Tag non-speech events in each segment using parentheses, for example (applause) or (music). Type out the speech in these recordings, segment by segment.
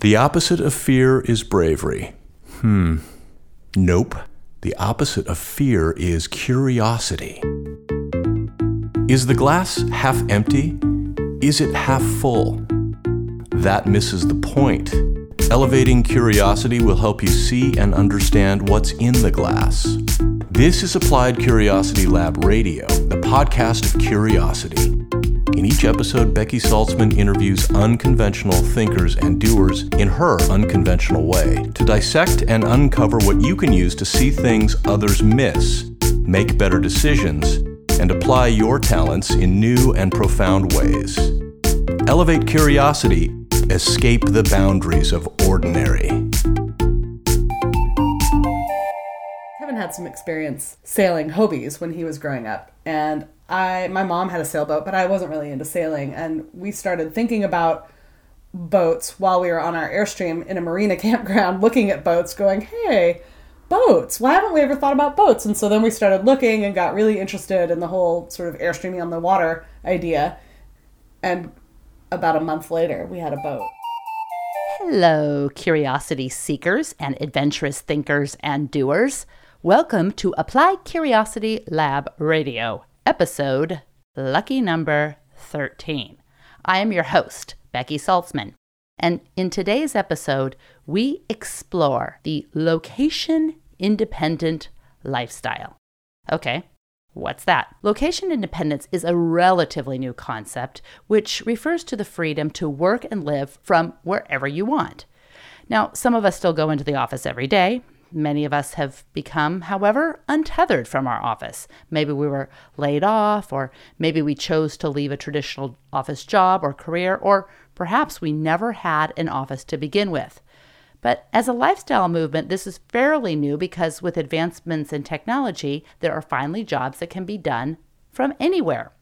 The opposite of fear is bravery. Hmm. Nope. The opposite of fear is curiosity. Is the glass half empty? Is it half full? That misses the point. Elevating curiosity will help you see and understand what's in the glass. This is Applied Curiosity Lab Radio, the podcast of curiosity. In each episode, Becky Saltzman interviews unconventional thinkers and doers in her unconventional way to dissect and uncover what you can use to see things others miss, make better decisions, and apply your talents in new and profound ways. Elevate curiosity, escape the boundaries of ordinary. Kevin had some experience sailing Hobies when he was growing up, and I my mom had a sailboat, but I wasn't really into sailing, and we started thinking about boats while we were on our airstream in a marina (laughs) campground, looking at boats, going, "Hey, boats! Why haven't we ever thought about boats?" And so then we started looking and got really interested in the whole sort of airstreaming on the water idea, and about a month later, we had a boat. Hello, curiosity seekers and adventurous thinkers and doers. Welcome to Applied Curiosity Lab Radio episode lucky number 13. I am your host, Becky Saltzman, and in today's episode, we explore the location independent lifestyle. Okay, What's that? Location independence is a relatively new concept which refers to the freedom to work and live from wherever you want. Now, some of us still go into the office every day, Many of us have become, however, untethered from our office. Maybe we were laid off, or maybe we chose to leave a traditional office job or career, or perhaps we never had an office to begin with. But as a lifestyle movement, this is fairly new because with advancements in technology, there are finally jobs that can be done from anywhere.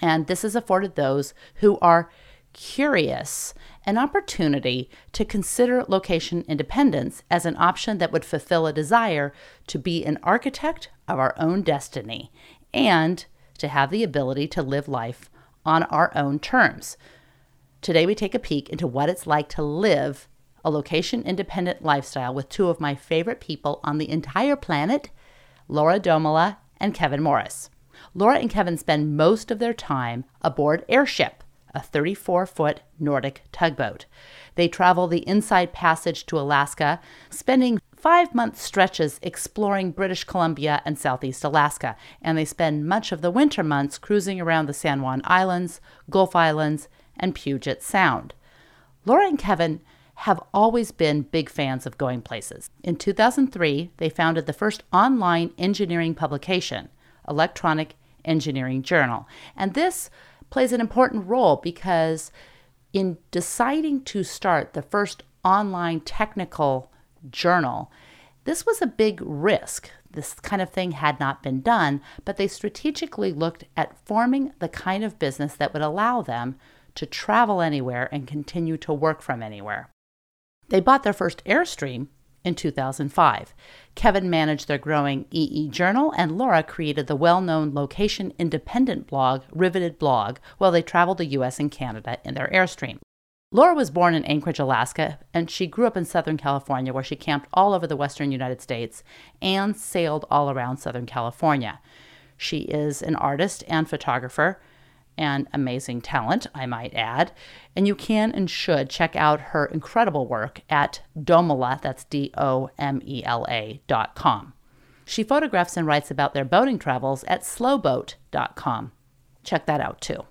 And this has afforded those who are curious an opportunity to consider location independence as an option that would fulfill a desire to be an architect of our own destiny and to have the ability to live life on our own terms. Today, we take a peek into what it's like to live a location independent lifestyle with two of my favorite people on the entire planet, Laura Domela and Kevin Morris. Laura and Kevin spend most of their time aboard airship a 34 foot Nordic tugboat. They travel the Inside Passage to Alaska, spending five month stretches exploring British Columbia and Southeast Alaska, and they spend much of the winter months cruising around the San Juan Islands, Gulf Islands, and Puget Sound. Laura and Kevin have always been big fans of going places. In 2003, they founded the first online engineering publication, Electronic Engineering Journal, and this plays an important role because in deciding to start the first online technical journal, this was a big risk. This kind of thing had not been done, but they strategically looked at forming the kind of business that would allow them to travel anywhere and continue to work from anywhere. They bought their first Airstream in 2005. Kevin managed their growing EE Journal, and Laura created the well known location independent blog, Riveted Blog, while they traveled the US and Canada in their Airstream. Laura was born in Anchorage, Alaska, and she grew up in Southern California, where she camped all over the western United States and sailed all around Southern California. She is an artist and photographer and amazing talent, I might add. And you can and should check out her incredible work at Domela, that's D O M E L A dot com. She photographs and writes about their boating travels at slowboat.com. Check that out too.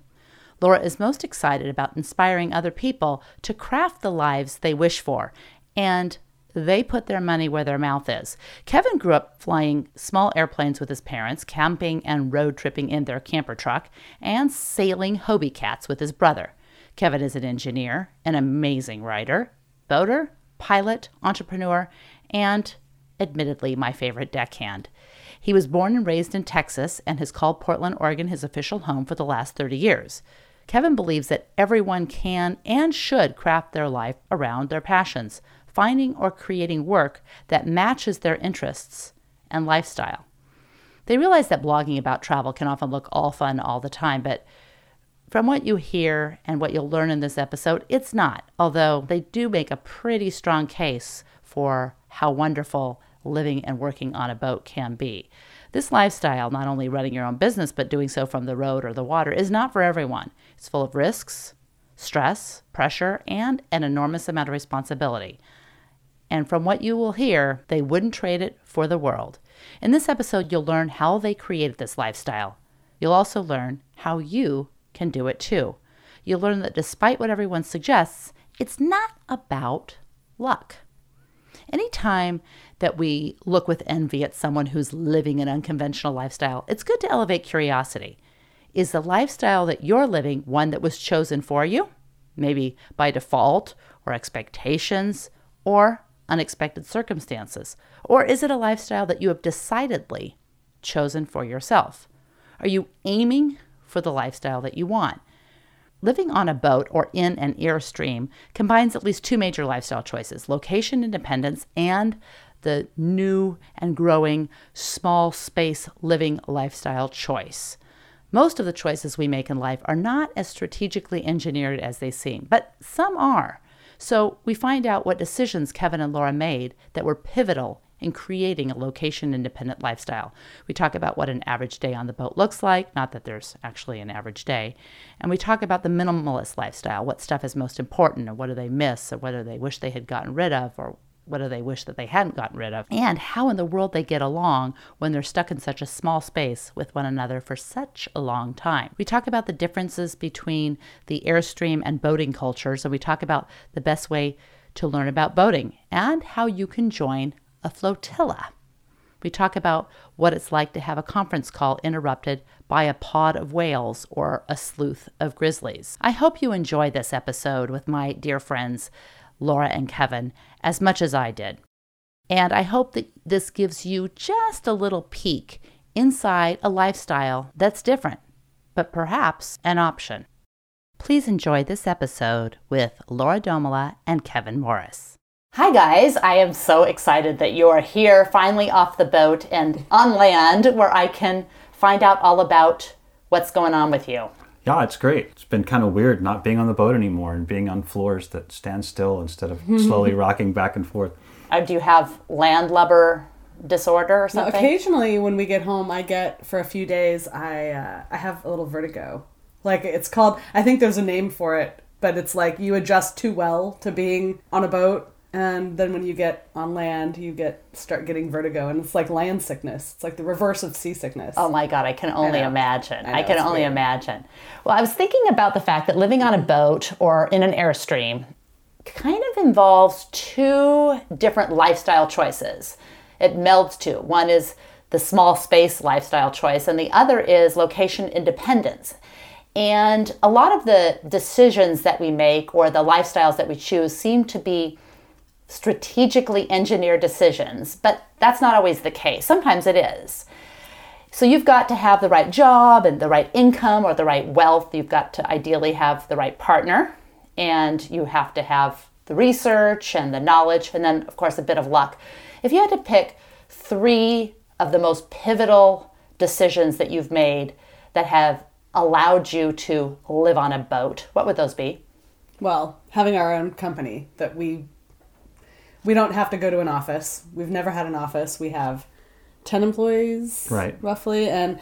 Laura is most excited about inspiring other people to craft the lives they wish for and they put their money where their mouth is. Kevin grew up flying small airplanes with his parents, camping and road tripping in their camper truck, and sailing Hobie cats with his brother. Kevin is an engineer, an amazing writer, boater, pilot, entrepreneur, and admittedly my favorite deckhand. He was born and raised in Texas and has called Portland, Oregon his official home for the last 30 years. Kevin believes that everyone can and should craft their life around their passions finding or creating work that matches their interests and lifestyle. They realize that blogging about travel can often look all fun all the time, but From what you hear and what you'll learn in this episode, it's not, although they do make a pretty strong case for how wonderful living and working on a boat can be. This lifestyle, not only running your own business, but doing so from the road or the water, is not for everyone. It's full of risks, stress, pressure, and an enormous amount of responsibility. And from what you will hear, they wouldn't trade it for the world. In this episode, you'll learn how they created this lifestyle. You'll also learn how you can do it too. You'll learn that despite what everyone suggests, it's not about luck. Anytime that we look with envy at someone who's living an unconventional lifestyle, it's good to elevate curiosity. Is the lifestyle that you're living one that was chosen for you? Maybe by default, or expectations, or unexpected circumstances? Or is it a lifestyle that you have decidedly chosen for yourself? Are you aiming for the lifestyle that you want? Living on a boat or in an airstream combines at least two major lifestyle choices location independence and the new and growing small space living lifestyle choice. Most of the choices we make in life are not as strategically engineered as they seem, but some are. So we find out what decisions Kevin and Laura made that were pivotal in creating a location independent lifestyle. We talk about what an average day on the boat looks like, not that there's actually an average day. And we talk about the minimalist lifestyle, what stuff is most important, or what do they miss, or what do they wish they had gotten rid of, or what do they wish that they hadn't gotten rid of, and how in the world they get along when they're stuck in such a small space with one another for such a long time. We talk about the differences between the airstream and boating cultures, and we talk about the best way to learn about boating and how you can join a flotilla. We talk about what it's like to have a conference call interrupted by a pod of whales or a sleuth of grizzlies. I hope you enjoy this episode with my dear friends Laura and Kevin as much as I did. And I hope that this gives you just a little peek inside a lifestyle that's different, but perhaps an option. Please enjoy this episode with Laura Domela and Kevin Morris. Hi, guys. I am so excited that you are here, finally off the boat and on land, where I can find out all about what's going on with you. Yeah, it's great. It's been kind of weird not being on the boat anymore and being on floors that stand still instead of (laughs) slowly rocking back and forth. Uh, do you have landlubber disorder or Now, something? occasionally, when we get home, I get for a few days. I uh, I have a little vertigo. Like it's called. I think there's a name for it, but it's like you adjust too well to being on a boat, and then when you get on land, you get start getting vertigo, and it's like land sickness. It's like the reverse of seasickness. Oh my God, I can only know. imagine. I I, can only weird. imagine. Well, I was thinking about the fact that living on a boat or in an airstream kind of involves two different lifestyle choices. It melds two. One is the small space lifestyle choice, and the other is location independence. And a lot of the decisions that we make or the lifestyles that we choose seem to be strategically engineered decisions, but that's not always the case. Sometimes it is. So you've got to have the right job and the right income or the right wealth. You've got to ideally have the right partner, and you have to have the research and the knowledge, and then, of course, a bit of luck. If you had to pick three of the most pivotal decisions that you've made that have allowed you to live on a boat, what would those be? Well, having our own company that we we don't have to go to an office. We've never had an office. We have ten employees, Right. roughly, and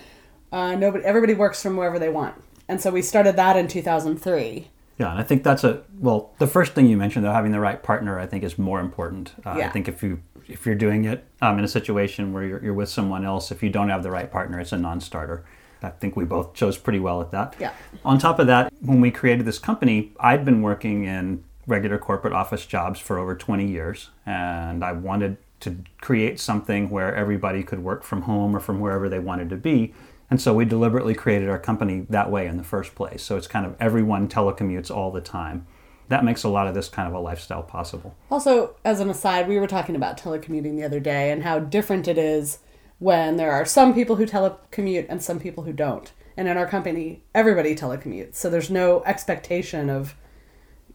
uh, nobody. Everybody works from wherever they want. And so we started that in 2003. Yeah, and I think that's a well. The first thing you mentioned, though, having the right partner, I think is more important. Uh, Yeah. I think if you if you're doing it um, in a situation where you're, you're with someone else, if you don't have the right partner, it's a non-starter. I think we both chose pretty well at that. Yeah. On top of that, when we created this company, I'd been working in regular corporate office jobs for over 20 years, and I wanted to create something where everybody could work from home or from wherever they wanted to be. And so we deliberately created our company that way in the first place. So it's kind of everyone telecommutes all the time. That makes a lot of this kind of a lifestyle possible. Also, as an aside, we were talking about telecommuting the other day and how different it is when there are some people who telecommute and some people who don't. And in our company, everybody telecommutes. So there's no expectation of,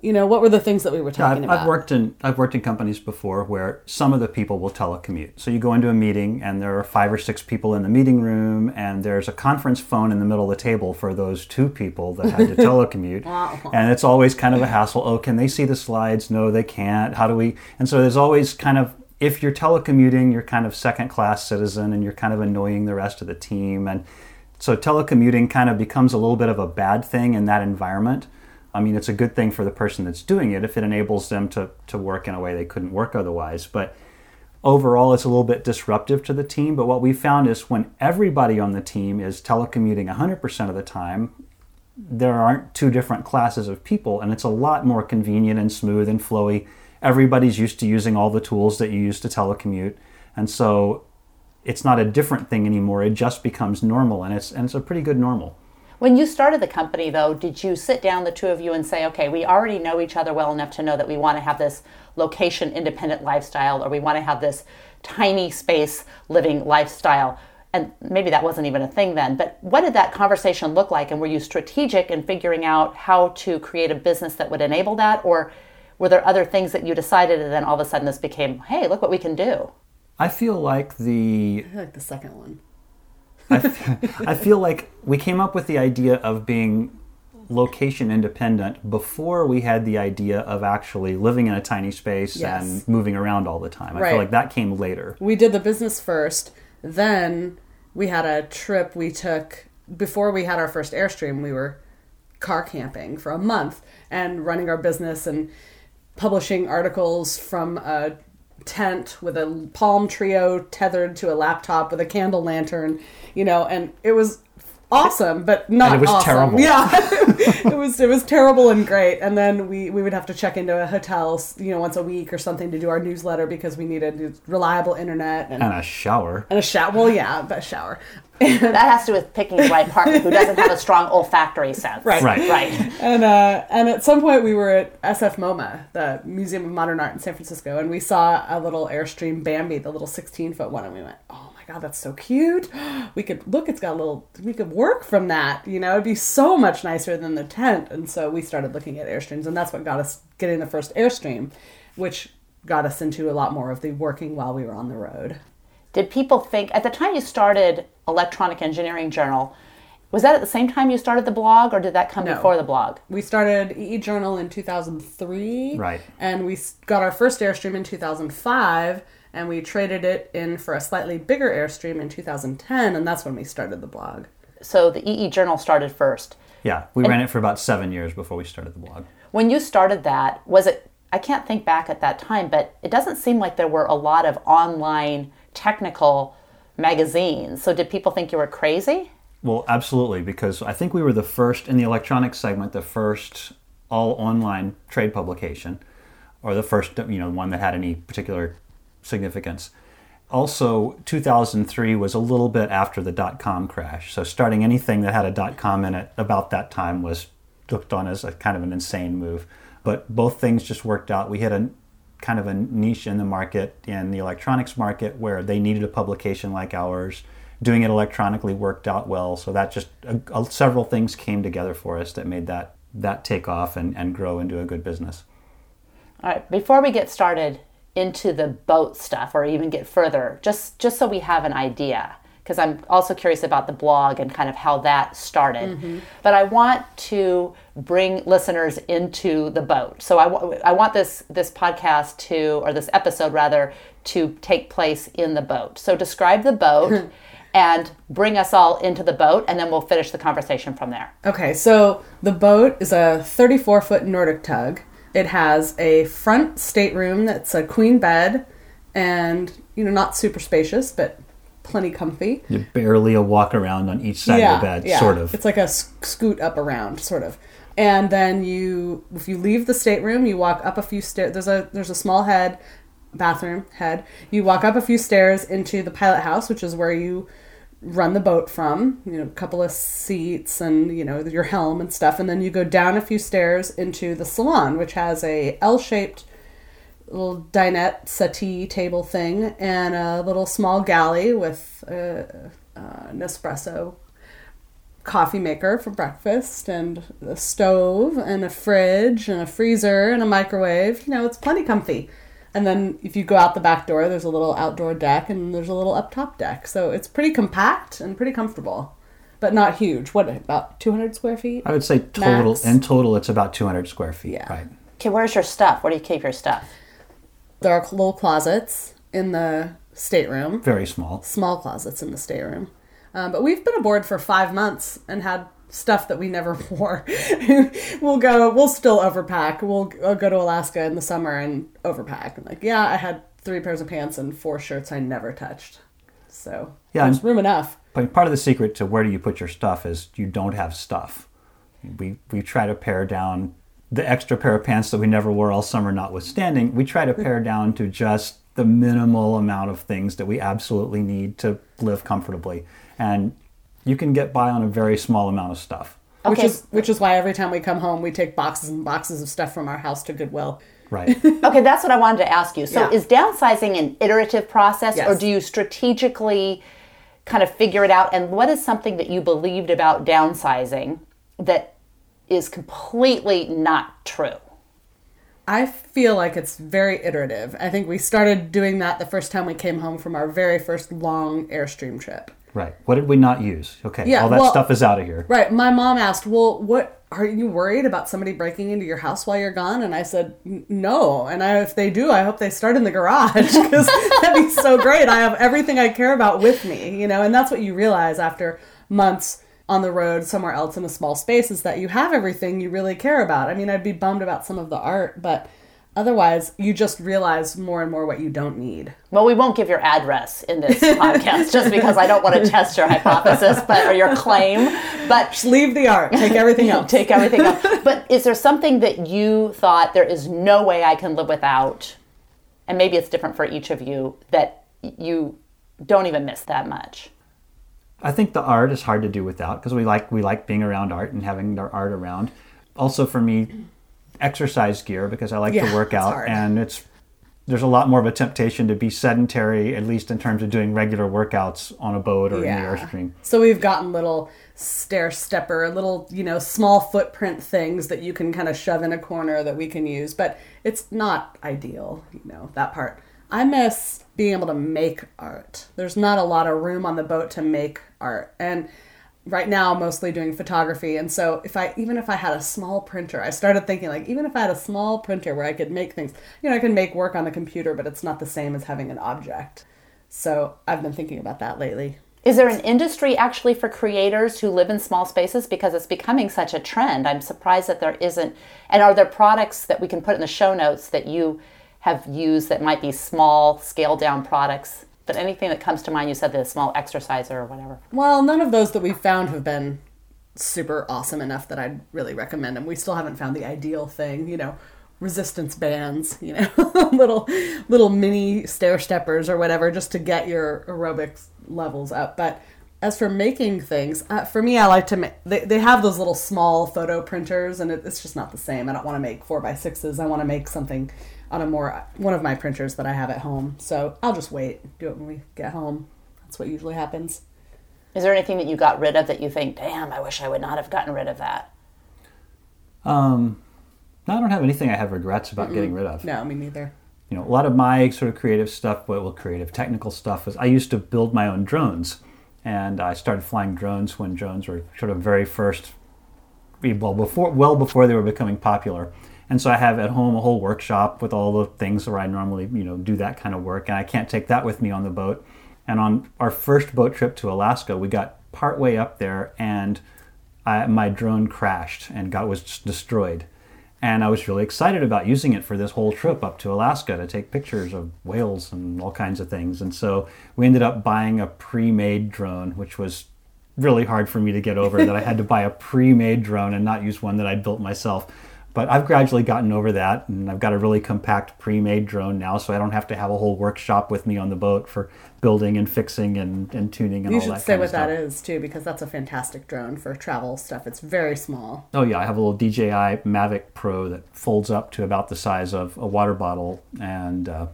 you know, what were the things that we were talking I've, about? I've worked in I've worked in companies before where some of the people will telecommute. So you go into a meeting and there are five or six people in the meeting room, and there's a conference phone in the middle of the table for those two people that had to telecommute. (laughs) wow. And it's always kind of a hassle. Oh, can they see the slides? No, they can't. How do we? And so there's always kind of if you're telecommuting, you're kind of second class citizen, and you're kind of annoying the rest of the team. And so telecommuting kind of becomes a little bit of a bad thing in that environment. I mean, it's a good thing for the person that's doing it if it enables them to, to work in a way they couldn't work otherwise. But overall, it's a little bit disruptive to the team. But what we found is when everybody on the team is telecommuting 100% of the time, there aren't two different classes of people, and it's a lot more convenient and smooth and flowy. Everybody's used to using all the tools that you use to telecommute. And so it's not a different thing anymore. It just becomes normal, and it's, and it's a pretty good normal. When you started the company, though, did you sit down, the two of you, and say, okay, we already know each other well enough to know that we want to have this location independent lifestyle or we want to have this tiny space living lifestyle? And maybe that wasn't even a thing then, but what did that conversation look like? And were you strategic in figuring out how to create a business that would enable that? Or were there other things that you decided and then all of a sudden this became, hey, look what we can do? I feel like the I like the second one. I, f- (laughs) I feel like we came up with the idea of being location independent before we had the idea of actually living in a tiny space Yes. and moving around all the time. I Right. feel like that came later. We did the business first, then we had a trip we took before we had our first Airstream. We were car camping for a month and running our business and publishing articles from a tent with a Palm Treo tethered to a laptop with a candle lantern, you know, and it was awesome, but not And it was awesome. terrible. Yeah, (laughs) (laughs) it was it was terrible and great. And then we we would have to check into a hotel, you know, once a week or something to do our newsletter because we needed reliable internet and, And a shower. and a shower. Well, yeah, but a shower. (laughs) That has to do with picking the right partner who doesn't have a strong olfactory sense. Right. Right. Right. And uh, and at some point we were at SF MoMA, the Museum of Modern Art in San Francisco, and we saw a little Airstream Bambi, the little 16 foot one, and we went, oh my god, that's so cute. (gasps) We could look, it's got a little, we could work from that. You know, it'd be so much nicer than the tent. And so we started looking at Airstreams, and that's what got us getting the first Airstream, which got us into a lot more of the working while we were on the road. Did people think at the time you started Electronic Engineering Journal? Was that at the same time you started the blog, or did that come No. before the blog? We started EE Journal in 2003. Right. And we got our first Airstream in 2005, and we traded it in for a slightly bigger Airstream in 2010, and that's when we started the blog. So the EE Journal started first. Yeah, we ran it for about seven years before we started the blog. When you started that, was it? I can't think back at that time, but it doesn't seem like there were a lot of online technical magazines. So did people think you were crazy? Well, absolutely, because I think we were the first in the electronics segment, the first all online trade publication, or the first, you know, one that had any particular significance. Also, 2003 was a little bit after the dot com crash, so starting anything that had a dot com in it about that time was looked on as a kind of an insane move. But both things just worked out. We hit a kind of a niche in the market, in the electronics market, where they needed a publication like ours. Doing it electronically worked out well, so that just several things came together for us that made that that take off and, and grow into a good business. All right, before we get started into the boat stuff or even get further, just just so we have an idea, because I'm also curious about the blog and kind of how that started. Mm-hmm. But I want to bring listeners into the boat. So I, I want this this podcast to or this episode rather to take place in the boat. So describe the boat (laughs) and bring us all into the boat and then we'll finish the conversation from there. Okay, so the boat is a 34 foot Nordic tug. It has a front stateroom that's a queen bed and, you know, not super spacious, but plenty comfy. You barely a walk around on each side of the bed, sort of. It's like a s- scoot up around, sort of. And then you, if you leave the stateroom, you walk up a few stairs. There's a there's a small head, bathroom head. You walk up a few stairs into the pilot house, which is where you run the boat from. You know, a couple of seats and you know your helm and stuff. And then you go down a few stairs into the salon, which has a L-shaped little dinette settee table thing and a little small galley with uh, uh, Nespresso coffee maker for breakfast and a stove and a fridge and a freezer and a microwave. You know, it's plenty comfy. And then if you go out the back door, there's a little outdoor deck and there's a little up top deck. So it's pretty compact and pretty comfortable, but not huge. What, about 200 square feet? I would say total Max. in total it's about 200 square feet. Yeah. Right. Okay, where's your stuff? Where do you keep your stuff? There are little closets in the stateroom, Very small. small closets in the stateroom. Um, but we've been aboard for five months and had stuff that we never (laughs) wore. (laughs) we'll go, we'll still overpack. We'll I'll go to Alaska in the summer and overpack. And like, yeah, I had three pairs of pants and four shirts I never touched. So Yeah, there's room enough. But part of the secret to where do you put your stuff is you don't have stuff. We we try to pare down the extra pair of pants that we never wore all summer notwithstanding, we try to (laughs) pare down to just the minimal amount of things that we absolutely need to live comfortably. And you can get by on a very small amount of stuff. Which is which is why every time we come home, we take boxes and boxes of stuff from our house to Goodwill. Right. (laughs) Okay, that's what I wanted to ask you. So, Yeah. is downsizing an iterative process, or do you strategically kind of figure it out? And what is something that you believed about downsizing that is completely not true? I feel like it's very iterative. I think we started doing that the first time we came home from our very first long Airstream trip. Right. What did we not use? Okay. Yeah, all that well- stuff is out of here. Right. My mom asked, "Well, what are you worried about somebody breaking into your house while you're gone?" And I said, "No." And I, if they do, I hope they start in the garage (laughs) because that'd be so great. I have everything I care about with me, you know. And that's what you realize after months on the road somewhere else in a small space is that you have everything you really care about. I mean, I'd be bummed about some of the art, but otherwise, you just realize more and more what you don't need. Well, we won't give your address in this podcast just because I don't want to test your hypothesis, but or your claim. But Just leave the art. Take everything else. take everything else. But is there something that you thought there is no way I can live without, and maybe it's different for each of you that you don't even miss that much? I think the art is hard to do without because we like we like being around art and having our art around. Also for me, exercise gear because I like Yeah, to work out hard. and it's there's a lot more of a temptation to be sedentary, at least in terms of doing regular workouts on a boat or in the airstream. So we've gotten little stair stepper, little, you know, small footprint things that you can kind of shove in a corner that we can use, but it's not ideal, you know, that part. I miss being able to make art. There's not a lot of room on the boat to make art. And right now mostly doing photography and so if I even if I had a small printer, I started thinking like even if I had a small printer where I could make things, you know, I can make work on the computer, but it's not the same as having an object. So I've been thinking about that lately. Is there an industry actually for creators who live in small spaces? Because it's becoming such a trend. I'm surprised that there isn't. And are there products that we can put in the show notes that you have used that might be small, scaled down products? But anything that comes to mind, you said the small exerciser or whatever. Well, none of those that we've found have been super awesome enough that I'd really recommend them. We still haven't found the ideal thing, you know, resistance bands, you know, (laughs) little little mini stair steppers or whatever just to get your aerobics levels up. But as for making things, uh, for me, I like to make. They, they have those little small photo printers, and it, it's just not the same. I don't want to make four by sixes. I want to make something on a more one of my printers that I have at home. So I'll just wait, do it when we get home. That's what usually happens. Is there anything that you got rid of that you think, damn, I wish I would not have gotten rid of that? Um, no, I don't have anything I have regrets about getting rid of. No, me neither. you know, a lot of my sort of creative stuff, but well, creative technical stuff was I used to build my own drones, and I started flying drones when drones were sort of very first, well before well before they were becoming popular. And so I have at home a whole workshop with all the things where I normally, you know, do that kind of work, and I can't take that with me on the boat. And on our first boat trip to Alaska, we got partway up there, and I, my drone crashed and got was destroyed. And I was really excited about using it for this whole trip up to Alaska to take pictures of whales and all kinds of things. And so we ended up buying a pre-made drone, which was really hard for me to get over that I had to buy a pre-made drone and not use one that I built myself. But I've gradually gotten over that, and I've got a really compact pre-made drone now, so I don't have to have a whole workshop with me on the boat for building and fixing and, and tuning and You all should that say kind what of stuff. that is too, because that's a fantastic drone for travel stuff. It's very small. Oh yeah, I have a little DJI Mavic Pro that folds up to about the size of a water bottle, and uh,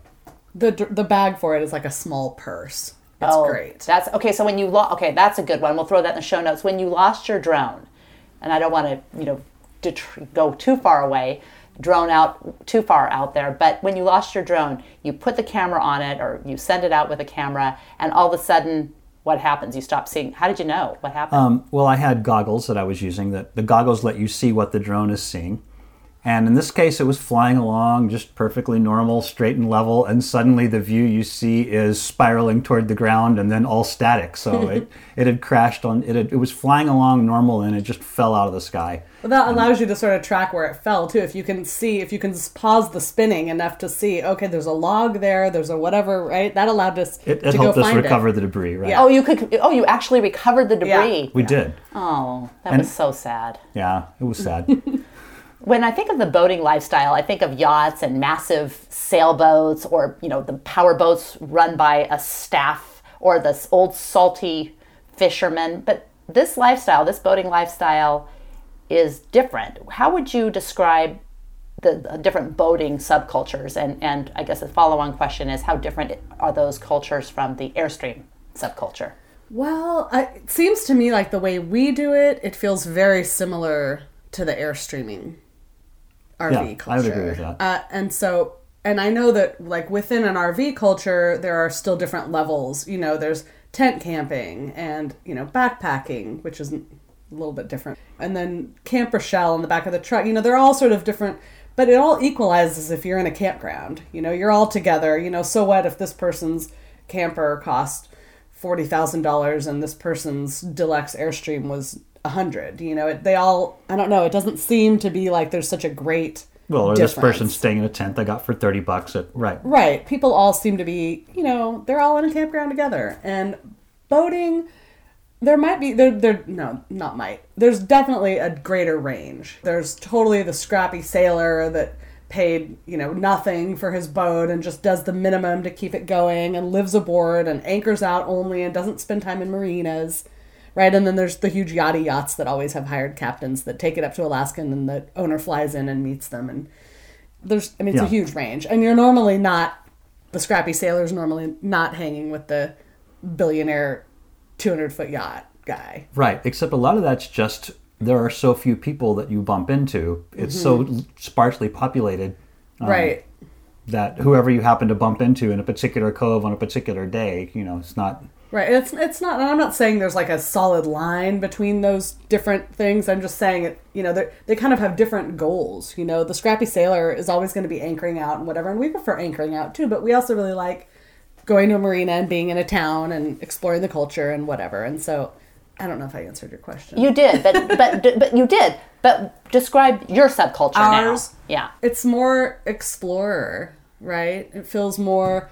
the The bag for it is like a small purse. That's Oh, great. That's okay. So when you lost, okay, that's a good one. We'll throw that in the show notes. When you lost your drone, and I don't want to, you know, detr- go too far away, drone out too far out there. But when you lost your drone, you put the camera on it, or you send it out with a camera, and all of a sudden, what happens? You stop seeing. How did you know what happened? Um, well, I had goggles that I was using. That the goggles let you see what the drone is seeing, and in this case, it was flying along just perfectly normal, straight and level, and suddenly the view you see is spiraling toward the ground and then all static. So (laughs) it, it had crashed on it. Had, it was flying along normal and it just fell out of the sky. Well, that um, allows you to sort of track where it fell too. If you can see, if you can pause the spinning enough to see, okay, there's a log there, there's a whatever, right? That allowed us It, it to go helped us find recover it. the debris, right? Yeah. oh, you could. Oh, you actually recovered the debris. Yeah. We did. Oh, that And- was so sad. Yeah, it was sad. (laughs) when I think of the boating lifestyle, I think of yachts and massive sailboats or, you know, the power boats run by a staff or this old salty fisherman. But this lifestyle, this boating lifestyle is different. How would you describe the, the different boating subcultures? And, and I guess the follow on question is how different are those cultures from the Airstream subculture? Well, it seems to me like the way we do it, it feels very similar to the airstreaming RV Yeah, I would agree with that. Uh, and so, and I know that like within an RV culture, there are still different levels. You know, there's tent camping and you know backpacking, which is a little bit different, and then camper shell in the back of the truck. You know, they're all sort of different. But it all equalizes if you're in a campground. You know, you're all together. You know, so what if this person's camper cost forty thousand dollars and this person's deluxe airstream was a hundred? You know, they all. I don't know. It doesn't seem to be like there's such a great. Well, or this difference. person staying in a tent I got for thirty bucks. At right. Right. People all seem to be, you know, they're all in a campground together. And boating, there might be, there, there, no, not might. There's definitely a greater range. There's totally the scrappy sailor that paid, you know, nothing for his boat and just does the minimum to keep it going and lives aboard and anchors out only and doesn't spend time in marinas. Right, and then there's the huge yachty yachts that always have hired captains that take it up to Alaska, and then the owner flies in and meets them, and there's I mean it's a huge range, and you're normally not the scrappy sailor's normally not hanging with the billionaire 200 foot yacht guy. Right, except a lot of that's just there are so few people that you bump into. It's so mm-hmm. sparsely populated um, right. that whoever you happen to bump into in a particular cove on a particular day, you know, it's not. Right. It's it's not. And I'm not saying there's like a solid line between those different things. I'm just saying it. You know, they they kind of have different goals. You know, the scrappy sailor is always going to be anchoring out and whatever, and we prefer anchoring out too. But we also really like going to a marina and being in a town and exploring the culture and whatever. And so, I don't know if I answered your question. You did, but (laughs) but but you did. But describe your subculture Ours? now. Yeah. it's more explorer, right? It feels more.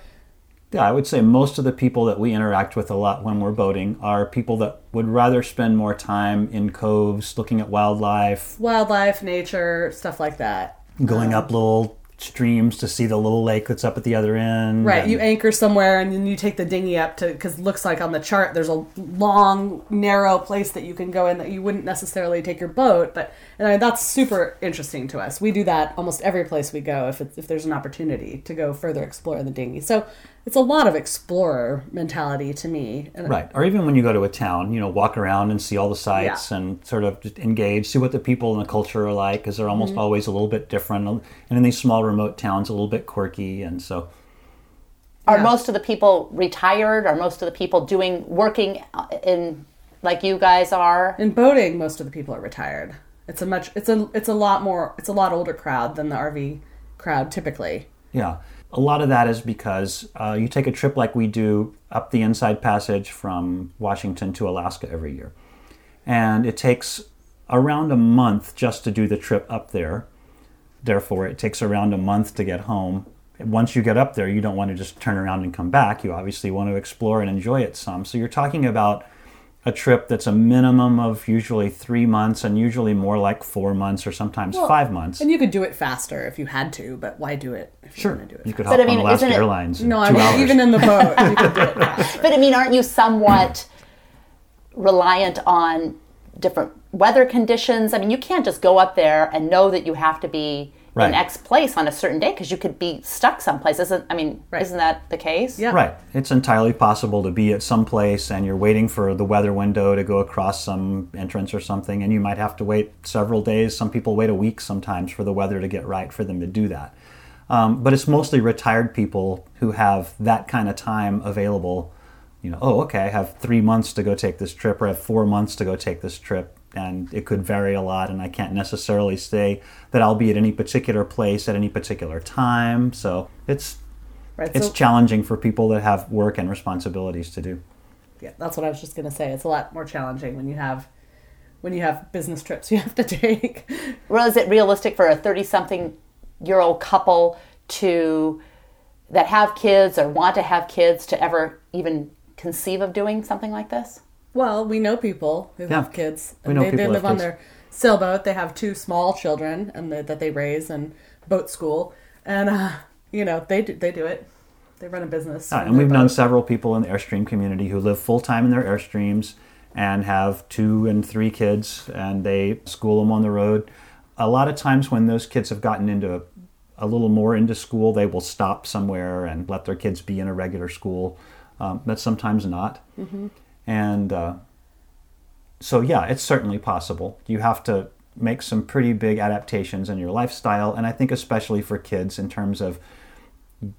Yeah, I would say most of the people that we interact with a lot when we're boating are people that would rather spend more time in coves, looking at wildlife, wildlife, nature, stuff like that. going um, up little streams to see the little lake that's up at the other end. Right, and- you anchor somewhere and then you take the dinghy up to because it looks like on the chart there's a long, narrow place that you can go in that you wouldn't necessarily take your boat. But and I mean, that's super interesting to us. We do that almost every place we go if if there's an opportunity to go further explore in the dinghy. So it's a lot of explorer mentality to me. Right. Or even when you go to a town, you know, walk around and see all the sights and sort of just engage, see what the people and the culture are like, because they're almost always a little bit different. And in these small remote towns, a little bit quirky. And so, Are Yeah. most of the people retired? Are most of the people doing working uh, in like you guys are? In boating, most of the people are retired. It's a much it's a it's a lot more it's a lot older crowd than the RV crowd typically. yeah. A lot of that is because uh, you take a trip like we do up the Inside Passage from Washington to Alaska every year. And it takes around a month just to do the trip up there. Therefore, it takes around a month to get home. Once you get up there, you don't want to just turn around and come back. You obviously want to explore and enjoy it some. So you're talking about a trip that's a minimum of usually three months and usually more like four months or sometimes five months. And you could do it faster if you had to, but why do it if Sure, you're going to do it? you could But hop I mean, on Alaska isn't it- Airlines in no, I two mean hours. even in the boat, you could do it. (laughs) But I mean, aren't you somewhat reliant on different weather conditions? I mean, you can't just go up there and know that you have to be Right. in X place on a certain day because you could be stuck someplace. Isn't I mean, isn't that the case? Yeah. Right. It's entirely possible to be at some place and you're waiting for the weather window to go across some entrance or something, and you might have to wait several days. Some people wait a week sometimes for the weather to get right for them to do that. Um, but it's mostly retired people who have that kind of time available. You know, oh, okay, I have three months to go take this trip, or I have four months to go take this trip, and it could vary a lot, and I can't necessarily say that I'll be at any particular place at any particular time. So it's Right. it's so, challenging for people that have work and responsibilities to do. yeah, that's what I was just gonna say. It's a lot more challenging when you have when you have business trips (laughs) you have to take. Well, is it realistic for a thirty-something-year-old couple to that have kids or want to have kids to ever even conceive of doing something like this? Well, we know people who Yeah. have kids. We know they, they live on kids. their sailboat. They have two small children and they, that they raise and boat school. And uh, you know, they do they do it. They run a business. And we've known several people in the Airstream community who live full time in their Airstreams and have two and three kids, and they school them on the road. A lot of times, when those kids have gotten into a little more into school, they will stop somewhere and let their kids be in a regular school, um, but sometimes not. And uh, so, yeah, it's certainly possible. You have to make some pretty big adaptations in your lifestyle, and I think especially for kids in terms of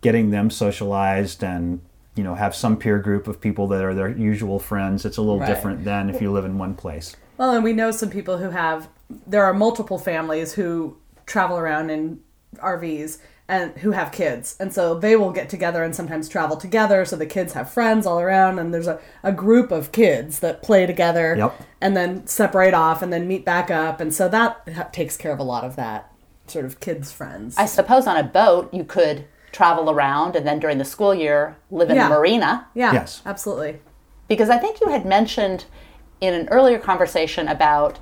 getting them socialized and you know have some peer group of people that are their usual friends. It's a little Right. different than if you live in one place. Well, and we know some people who have. There are multiple families who travel around in RVs and who have kids, and so they will get together and sometimes travel together. So the kids have friends all around, and there's a, a group of kids that play together, Yep. and then separate off, and then meet back up, and so that takes care of a lot of that sort of kids friends. I suppose on a boat you could travel around and then during the school year live in Yeah. a marina. yeah, Yes. absolutely. Because I think you had mentioned in an earlier conversation about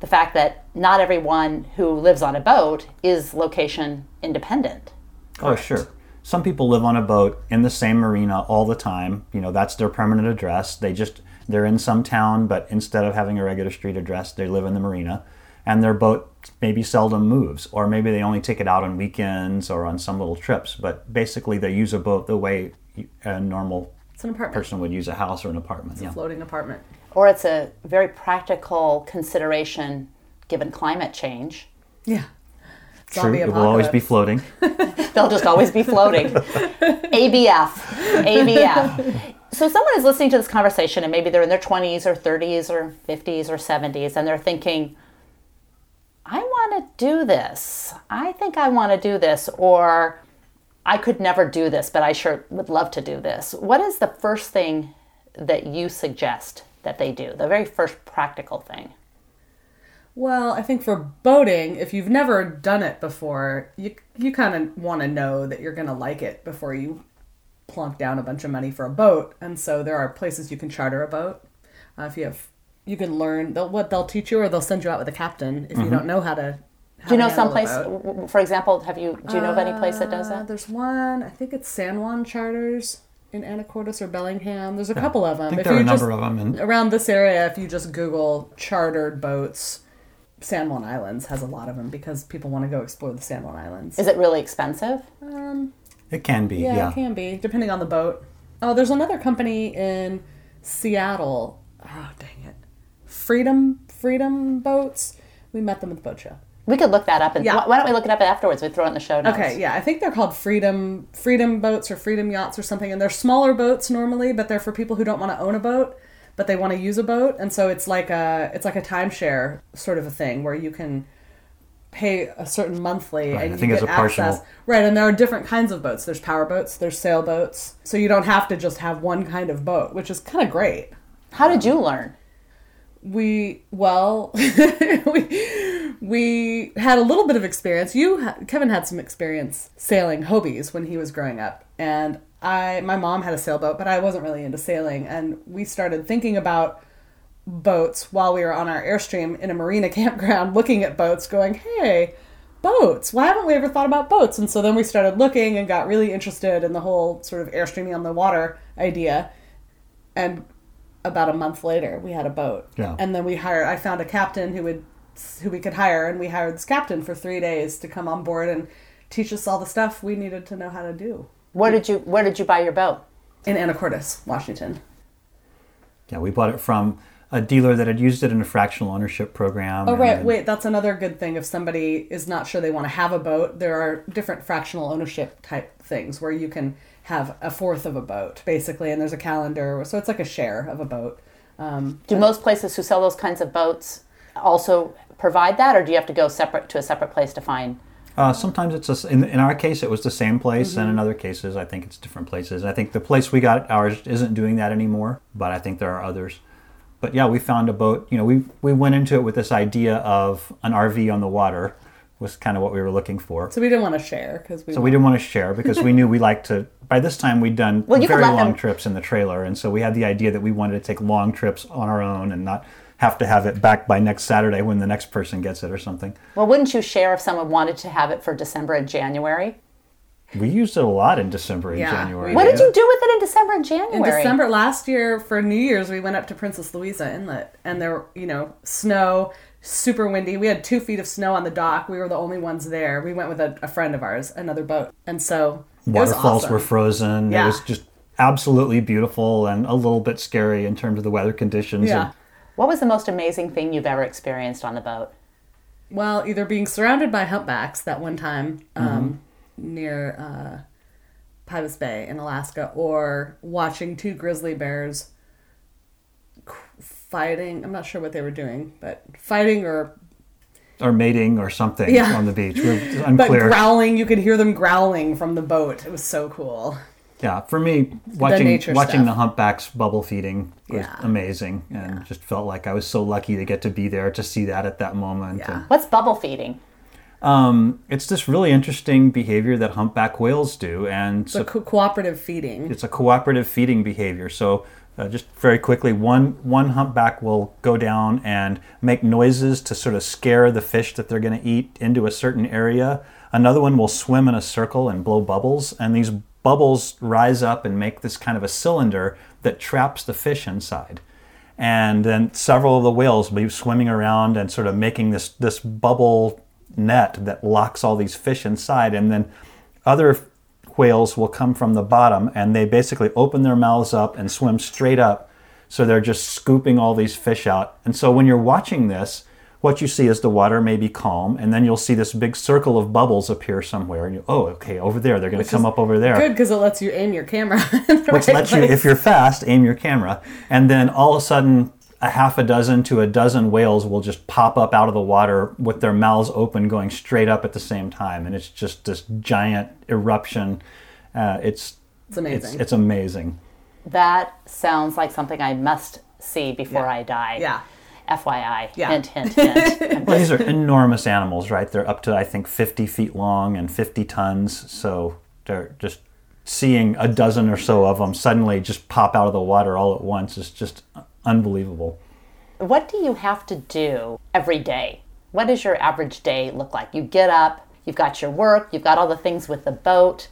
the fact that not everyone who lives on a boat is location independent. Oh, sure. Some people live on a boat in the same marina all the time. You know, that's their permanent address. They just they're in some town, but instead of having a regular street address, they live in the marina. And their boat maybe seldom moves, or maybe they only take it out on weekends or on some little trips. But basically, they use a boat the way a normal an person would use a house or an apartment. Yeah. floating apartment. Or it's a very practical consideration given climate change. Yeah, True, Zombie it will always be floating. (laughs) They'll just always be floating. (laughs) ABF. ABF. So someone is listening to this conversation and maybe they're in their 20s or 30s or 50s or 70s and they're thinking, I want to do this. I think I want to do this. Or I could never do this, but I sure would love to do this. What is the first thing that you suggest that they do? The very first practical thing? Well, I think for boating, if you've never done it before, you you kind of want to know that you're going to like it before you plunk down a bunch of money for a boat. And so there are places you can charter a boat. Uh, if you have, you can learn they'll, what they'll teach you, or they'll send you out with a captain if you don't know how to. How Do you know handle a someplace, boat. w- w- for example, have you, do you know of any place that does Uh, that? there's one. I think it's San Juan Charters in Anacortes or Bellingham. There's a couple of them. I think If there are a number just- of them. And around this area, if you just Google chartered boats, San Juan Islands has a lot of them because people want to go explore the San Juan Islands. Is it really expensive? Um, it can be, yeah, yeah. it can be depending on the boat. Oh, there's another company in Seattle. Oh, dang it, Freedom Freedom Boats. We met them at the boat show. We could look that up, and Yeah. why why don't we look it up afterwards? We throw it in the show notes. Okay, yeah, I think they're called Freedom Freedom boats or Freedom yachts or something, and they're smaller boats normally, but they're for people who don't want to own a boat, but they want to use a boat, and so it's like a it's like a timeshare sort of a thing where you can pay a certain monthly Right, and I you think get it's a access. partial- Right, and there are different kinds of boats. There's power boats, there's sailboats, so you don't have to just have one kind of boat, which is kind of great How did you learn? We well (laughs) we we had a little bit of experience. You kevin had some experience sailing hobies when he was growing up. And i my mom had a sailboat but i wasn't really into sailing. And we started thinking about boats while we were on our airstream in a marina (laughs) campground looking at boats going hey boats why haven't we ever thought about boats? And so then we started looking and got really interested in the whole sort of airstreaming on the water idea. And about a month later we had a boat Yeah. and then we hired i found a captain who would who we could hire, and we hired this captain for three days to come on board and teach us all the stuff we needed to know how to do Where did you Where did you buy your boat? in Anacortes, Washington. Yeah, we bought it from a dealer that had used it in a fractional ownership program. Oh right, then- wait, that's another good thing. If somebody is not sure they want to have a boat, there are different fractional ownership type things where you can have a fourth of a boat, basically, and there's a calendar, so it's like a share of a boat. Um, Do most places who sell those kinds of boats also provide that, or do you have to go separate to a separate place to find? Uh, sometimes it's a s in, in our case it was the same place, Mm-hmm. and in other cases I think it's different places. I think the place we got ours isn't doing that anymore, but I think there are others. But yeah, we found a boat. You know, we we went into it with this idea of an RV on the water was kind of what we were looking for. so we didn't want to share because we. So we didn't want to share because we knew we liked to. By this time, we'd done Well, very long them- trips in the trailer, and so we had the idea that we wanted to take long trips on our own and not have to have it back by next Saturday when the next person gets it or something. Well, wouldn't you share if someone wanted to have it for December and January? We used it a lot in December and Yeah, January. What did you do with it in December and January? in December last year for New Year's, we went up to Princess Louisa Inlet, and there, were, you know, snow, super windy. We had two feet of snow on the dock. We were the only ones there. We went with a, a friend of ours, another boat, and so Waterfalls awesome. were frozen. Yeah. It was just absolutely beautiful and a little bit scary in terms of the weather conditions. Yeah. And What was the most amazing thing you've ever experienced on the boat? Well, either being surrounded by humpbacks that one time um, Mm-hmm. near uh, Pybus Bay in Alaska, or watching two grizzly bears c- fighting. I'm not sure what they were doing, but fighting or or mating or something Yeah. on the beach. We're (laughs) but unclear. growling. You could hear them growling from the boat. It was so cool. Yeah, for me, watching nature watching stuff. the humpbacks bubble feeding was Yeah. amazing, and just felt like I was so lucky to get to be there to see that at that moment. Yeah. And, What's bubble feeding? um, it's this really interesting behavior that humpback whales do, and So so co- cooperative feeding. it's a cooperative feeding behavior. So, uh, just very quickly, one one humpback will go down and make noises to sort of scare the fish that they're going to eat into a certain area. Another one will swim in a circle and blow bubbles, and these bubbles rise up and make this kind of a cylinder that traps the fish inside. And then several of the whales will be swimming around and sort of making this this bubble net that locks all these fish inside, and then other whales will come from the bottom and they basically open their mouths up and swim straight up. So they're just scooping all these fish out. And so when you're watching this, what you see is the water may be calm, and then you'll see this big circle of bubbles appear somewhere. And you, oh, okay, over there. They're going to come up over there. Good because it lets you aim your camera. (laughs) Which right lets you, if you're fast, aim your camera. And then all of a sudden, a half a dozen to a dozen whales will just pop up out of the water with their mouths open, going straight up at the same time. And it's just this giant eruption. Uh, it's It's amazing. It's, it's amazing. That sounds like something I must see before Yeah. I die. Yeah. FYI. Yeah. Hint, hint, (laughs) hint. Well, these are enormous animals, right? They're up to I think 50 feet long and 50 tons. So they're just seeing a dozen or so of them suddenly just pop out of the water all at once is just unbelievable. what do you have to do every day? What does your average day look like? You get up, you've got your work, you've got all the things with the boat.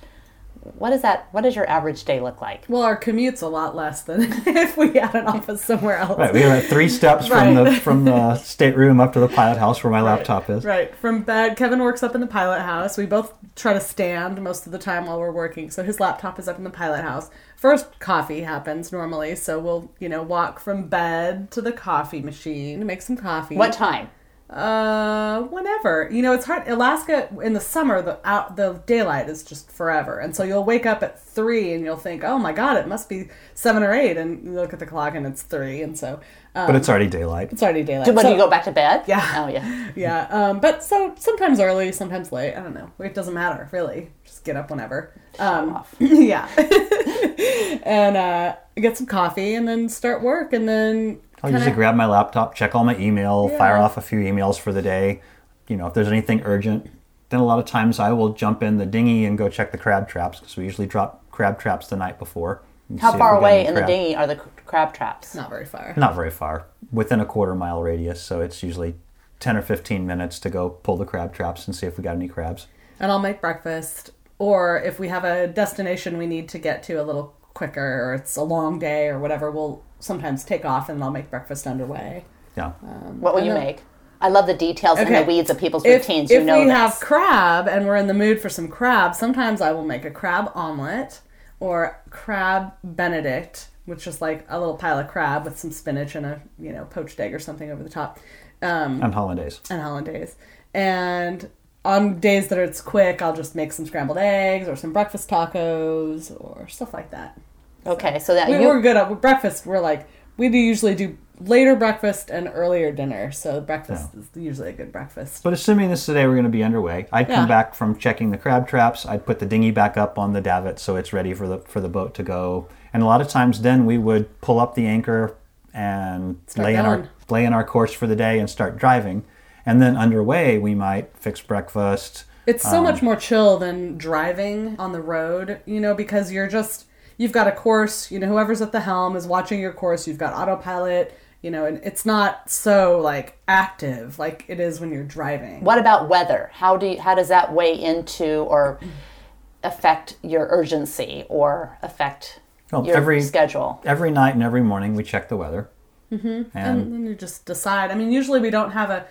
What is that? What does your average day look like? well, our commute's a lot less than (laughs) if we had an office somewhere else. Right, we have three steps from the from the stateroom up to the pilot house where my laptop is. Right. From bed, Kevin works up in the pilot house. We both try to stand most of the time while we're working. So his laptop is up in the pilot house. First coffee happens normally, so we'll, you know, walk from bed to the coffee machine, make some coffee. What time? Uh, whenever. You know, it's hard. Alaska in the summer, the out the daylight is just forever, and so you'll wake up at three and you'll think, "Oh my God, it must be seven or eight. and you look at the clock and it's three, and so um, But it's already daylight. it's already daylight. Do, when So- you go back to bed? Yeah. Oh, yeah. (laughs) yeah, um, but so sometimes early, sometimes late. I don't know. It doesn't matter really. Just get up whenever. Um, (laughs) yeah, (laughs) and uh, get some coffee and then start work, and then I'll usually grab my laptop, check all my email, Yeah. fire off a few emails for the day. You know, if there's anything urgent, then a lot of times I will jump in the dinghy and go check the crab traps because we usually drop crab traps the night before. and see How if far we got away any in the dinghy are the crab traps? not very far. Not very far, within a quarter mile radius. So it's usually 10 or 15 minutes to go pull the crab traps and see if we got any crabs. and I'll make breakfast. Or if we have a destination we need to get to a little quicker, or it's a long day or whatever, we'll sometimes take off and I'll make breakfast underway. Yeah. What will you then- make? I love the details and the weeds of people's if, routines. if you know if we this. have crab and we're in the mood for some crab, sometimes I will make a crab omelet or crab benedict, which is like a little pile of crab with some spinach and a you know poached egg or something over the top, um, on hollandaise. and hollandaise. And on days that it's quick, I'll just make some scrambled eggs or some breakfast tacos or stuff like that. okay, so that We, you we're good at breakfast. We're like we do usually do later breakfast and earlier dinner, so breakfast is usually a good breakfast. But assuming this today we're going to be underway, I'd Yeah. come back from checking the crab traps. I'd put the dinghy back up on the davit so it's ready for the for the boat to go. And a lot of times, then we would pull up the anchor and Start lay in our lay in our course for the day and start driving. And then underway, we might fix breakfast. It's so Um, much more chill than driving on the road, you know, because you're just you've got a course, you know, whoever's at the helm is watching your course, you've got autopilot, you know, and it's not so like active like it is when you're driving. What about weather? How do you, how does that weigh into or affect your urgency or affect Well, your every- schedule? Every night and every morning, we check the weather. Mm-hmm. And And then you just decide. I mean, usually we don't have a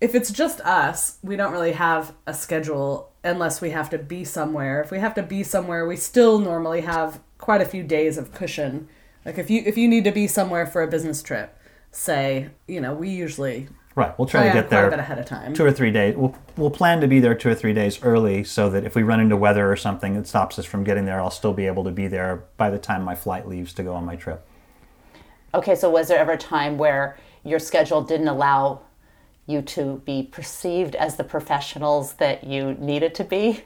if it's just us, we don't really have a schedule unless we have to be somewhere. If we have to be somewhere, we still normally have quite a few days of cushion. Like if you if you need to be somewhere for a business trip, say, you know, we usually right, we'll try to get there a bit ahead of time. two or three days. We'll, we'll plan to be there two or three days early so that if we run into weather or something that stops us from getting there, I'll still be able to be there by the time my flight leaves to go on my trip. Okay, so was there ever a time where your schedule didn't allow you to be perceived as the professionals that you needed to be?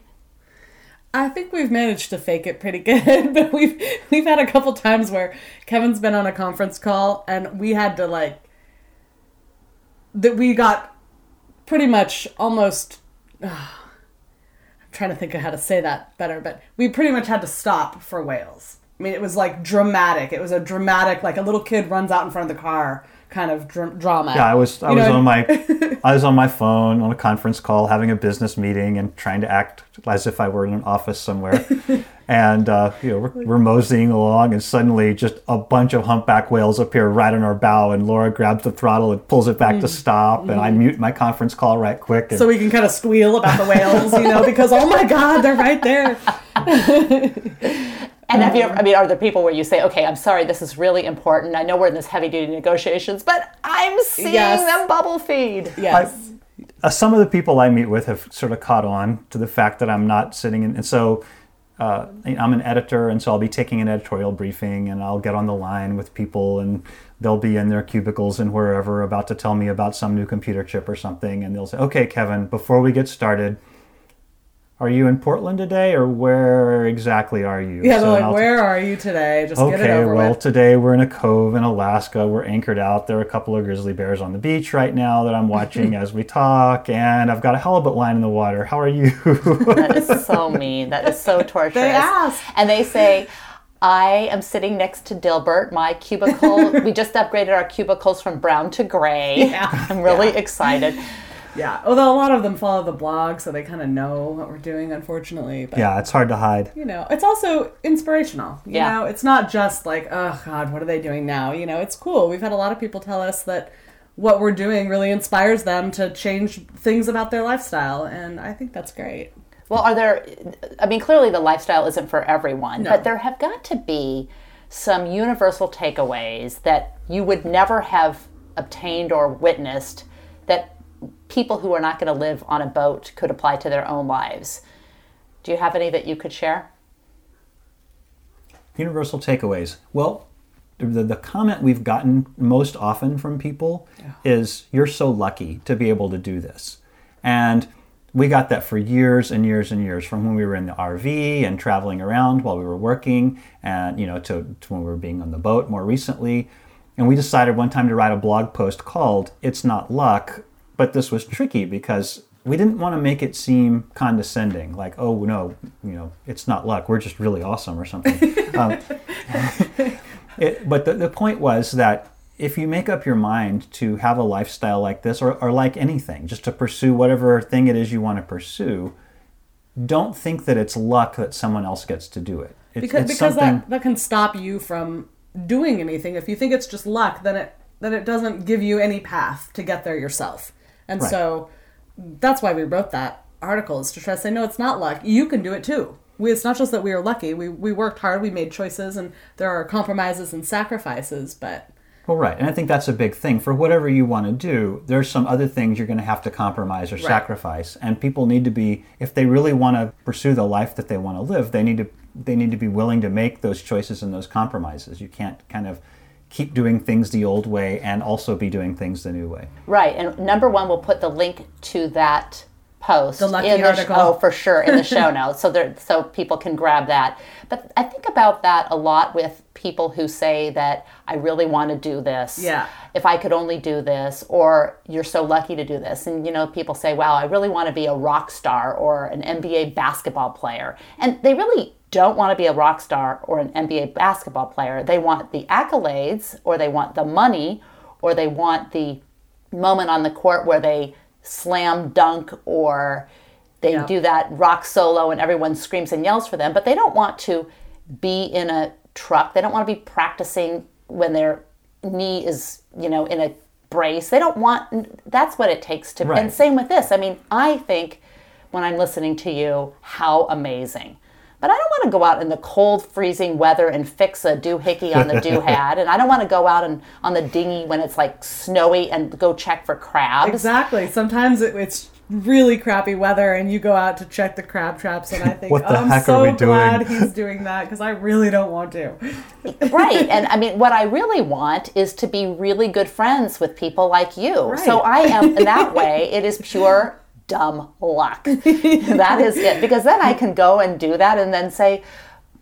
I think we've managed to fake it pretty (laughs) good, but we've we've had a couple times where Kevin's been on a conference call and we had to like that we got pretty much almost (sighs) I'm trying to think of how to say that better, but we pretty much had to stop for whales. I mean, it was like dramatic. It was a dramatic like a little kid runs out in front of the car kind of dr- drama. Yeah, I was I You was on my (laughs) I was on my phone on a conference call having a business meeting and trying to act as if I were in an office somewhere. (laughs) and uh, you know, we're, we're moseying along and suddenly just a bunch of humpback whales appear right on our bow and Laura grabs the throttle and pulls it back to stop and I mute my conference call right quick and so we can kind of squeal about the whales, you know, because oh my god, they're right there. (laughs) And have you ever, I mean, are there people where you say, okay, I'm sorry, this is really important. I know we're in this heavy duty negotiations, but I'm seeing Yes. them bubble feed. Yes. uh, some of the people I meet with have sort of caught on to the fact that I'm not sitting in, and so uh, I'm an editor, and so I'll be taking an editorial briefing, and I'll get on the line with people, and they'll be in their cubicles and wherever about to tell me about some new computer chip or something, and they'll say, "Okay, Kevin, before we get started." Are you in Portland today, or where exactly are you? Yeah, So they're I'll like, where are you today? Just get it Okay, over well, with. today we're in a cove in Alaska. We're anchored out. There are a couple of grizzly bears on the beach right now that I'm watching (laughs) as we talk, and I've got a halibut line in the water. How are you? That is so (laughs) mean. That is so torturous. They ask. And they say, I am sitting next to Dilbert. My cubicle, (laughs) we just upgraded our cubicles from brown to gray. Yeah. I'm really excited. Yeah, although a lot of them follow the blog, so they kind of know what we're doing, unfortunately. But, yeah, it's hard to hide. you know, it's also inspirational. You Yeah. know, it's not just like, oh, God, what are they doing now? You know, it's cool. We've had a lot of people tell us that what we're doing really inspires them to change things about their lifestyle, and I think that's great. Well, are there, I mean, clearly the lifestyle isn't for everyone, No. but there have got to be some universal takeaways that you would never have obtained or witnessed that people who are not going to live on a boat could apply to their own lives. Do you have any that you could share? Universal takeaways. Well, the, the comment we've gotten most often from people is, You're so lucky to be able to do this. And we got that for years and years and years from when we were in the RV and traveling around while we were working and you know to, to when we were being on the boat more recently and we decided one time to write a blog post called it's not luck but this was tricky because we didn't want to make it seem condescending like oh no you know it's not luck we're just really awesome or something (laughs) um, it, but the, the point was that if you make up your mind to have a lifestyle like this or, or like anything just to pursue whatever thing it is you want to pursue don't think that it's luck that someone else gets to do it it's, Because because something that that can stop you from doing anything. If you think it's just luck, then it then it doesn't give you any path to get there yourself. And Right. so that's why we wrote that article is to try to say, no, it's not luck. You can do it too. We, it's not just that we are lucky. We, we worked hard, we made choices, and there are compromises and sacrifices, but Well, right. And I think that's a big thing. For whatever you want to do, there's some other things you're going to have to compromise or sacrifice. And people need to be, if they really want to pursue the life that they want to live, they need to they need to be willing to make those choices and those compromises. You can't kind of keep doing things the old way and also be doing things the new way. Right, and number one, we'll put the link to that post The lucky in the sh- article. oh, for sure, in the (laughs) show notes, so there, so people can grab that. But I think about that a lot with people who say that I really want to do this. Yeah. If I could only do this, or you're so lucky to do this, and you know, people say, "Wow, I really want to be a rock star or an NBA basketball player," and they really don't want to be a rock star or an NBA basketball player. They want the accolades, or they want the money, or they want the moment on the court where they slam dunk or they Yeah. do that rock solo and everyone screams and yells for them, but they don't want to be in a truck. They don't want to be practicing when their knee is, you know, in a brace. They don't want that's what it takes to Right. and same with this. I mean, I think when I'm listening to you, how amazing. But I don't want to go out in the cold, freezing weather and fix a doohickey on the doohad, and I don't want to go out and on the dinghy when it's like snowy and go check for crabs. exactly. Sometimes it, it's really crappy weather, and you go out to check the crab traps, and I think, What the oh, I'm heck are so we doing?" glad he's doing that because I really don't want to. right. And I mean, what I really want is to be really good friends with people like you. So I am, in that way, it is pure dumb luck. (laughs) that is it. Because then I can go and do that and then say,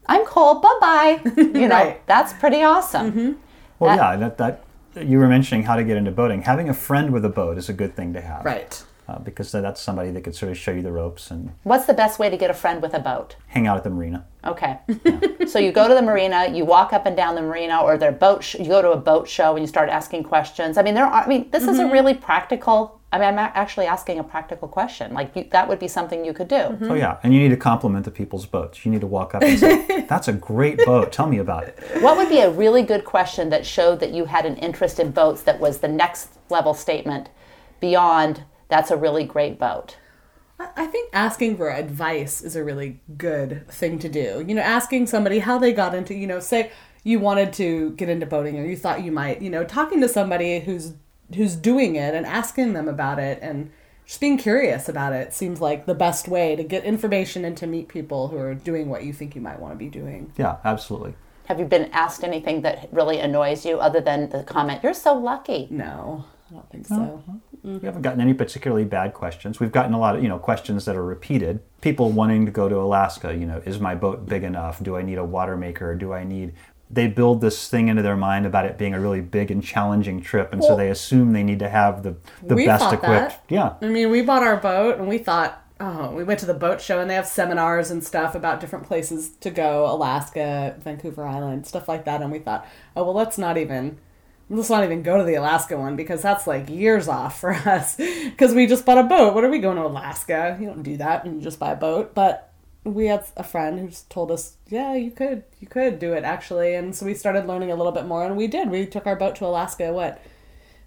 I'm cool, bye bye. (laughs) You know, Right. that's pretty awesome. Well, yeah, that, that you were mentioning how to get into boating. Having a friend with a boat is a good thing to have. Right. Uh, because that's somebody that could sort of show you the ropes and What's the best way to get a friend with a boat? hang out at the marina. Okay. (laughs) so you go to the marina, you walk up and down the marina, or their boat. Sh- you go to a boat show and you start asking questions. I mean, there are. I mean, this is a really practical. I mean, I'm actually asking a practical question. Like you, that would be something you could do. Mm-hmm. Oh yeah, and you need to compliment the people's boats. You need to walk up and say, (laughs) "That's a great boat. Tell me about it." What would be a really good question that showed that you had an interest in boats? That was the next level statement beyond. That's a really great boat. I I think asking for advice is a really good thing to do. You know, asking somebody how they got into, you know, say you wanted to get into boating or you thought you might, you know, talking to somebody who's who's doing it and asking them about it and just being curious about it seems like the best way to get information and to meet people who are doing what you think you might want to be doing. Yeah, absolutely. Have you been asked anything that really annoys you other than the comment, "You're so lucky"? No, I don't think so. We haven't gotten any particularly bad questions. We've gotten a lot of, you know, questions that are repeated. People wanting to go to Alaska, you know, is my boat big enough? Do I need a water maker? Do I need they build this thing into their mind about it being a really big and challenging trip and so they assume they need to have the the best equipped. that. Yeah. I mean, we bought our boat and we thought, oh, we went to the boat show and they have seminars and stuff about different places to go Alaska, Vancouver Island, stuff like that. And we thought, oh, well, let's not even. Let's not even go to the Alaska one because that's like years off for (laughs) us. Because we just bought a boat. What are we going to Alaska? You don't do that and you just buy a boat. But we had a friend who told us, yeah, you could, you could do it actually. And so we started learning a little bit more, and we did. We took our boat to Alaska. What?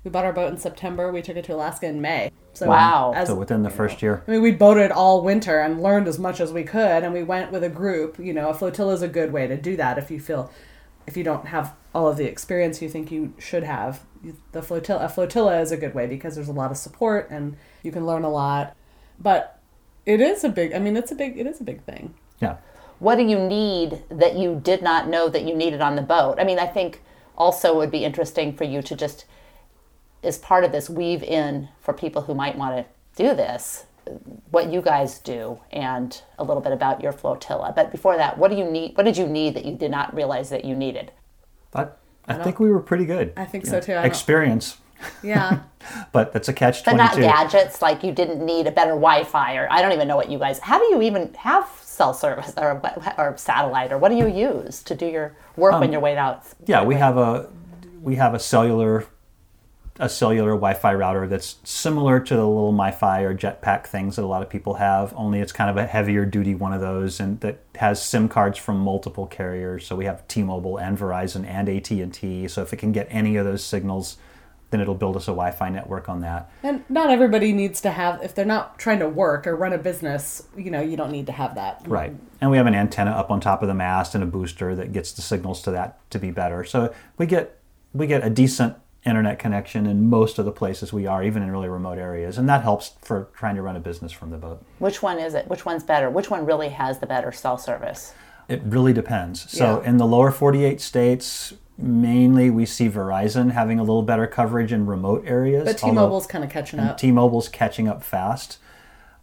We bought our boat in September. We took it to Alaska in May. So Wow. As, So within the first year. I mean, we boated all winter and learned as much as we could, and we went with a group. You know, a flotilla is a good way to do that if you feel, if you don't have all of the experience you think you should have. The flotilla, a flotilla is a good way because there's a lot of support and you can learn a lot. But it is a big. I mean, it's a big. It is a big thing. Yeah. what do you need that you did not know that you needed on the boat? I mean, I think also it would be interesting for you to just, as part of this, weave in for people who might want to do this, what you guys do and a little bit about your flotilla. But before that, what do you need? What did you need that you did not realize that you needed? But I think we were pretty good. I think You so too. I don't- Experience. Yeah. (laughs) But that's a catch But not gadgets, like you didn't need a better Wi-Fi, or I don't even know what you guys. How do you even have cell service or or satellite, or what do you use to do your work when um, you're way out? Yeah, we have a we have a cellular a cellular Wi-Fi router that's similar to the little MiFi or Jetpack things that a lot of people have. Only it's kind of a heavier duty one of those, and that has SIM cards from multiple carriers. So we have T-Mobile and Verizon and AT and T. So if it can get any of those signals, then it'll build us a Wi-Fi network on that. And not everybody needs to have if they're not trying to work or run a business, you know, you don't need to have that. Right. And we have an antenna up on top of the mast and a booster that gets the signals to that to be better. So we get we get a decent internet connection in most of the places we are, even in really remote areas, and that helps for trying to run a business from the boat. Which one is it? Which one's better? Which one really has the better cell service? It really depends. So Yeah. in the lower 48 states, mainly we see Verizon having a little better coverage in remote areas. But T-Mobile's kind of catching up. T-Mobile's catching up fast.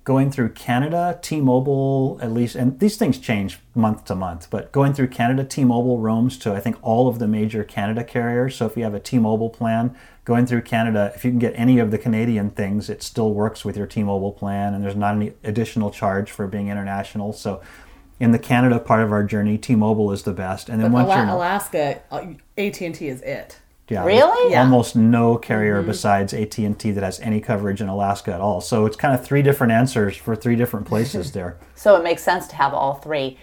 Going through Canada, T-Mobile at least, and these things change month to month. But going through Canada, T-Mobile roams to I think all of the major Canada carriers. So if you have a T-Mobile plan going through Canada, if you can get any of the Canadian things, it still works with your T-Mobile plan, and there's not any additional charge for being international. So in the Canada part of our journey, T-Mobile is the best, and then But once Ala- you're in Alaska, uh, AT and T is it. yeah, Really? Yeah. Almost no carrier mm-hmm. besides AT and T that has any coverage in Alaska at all. So it's kind of three different answers for three different places (laughs) there. So it makes sense to have all three.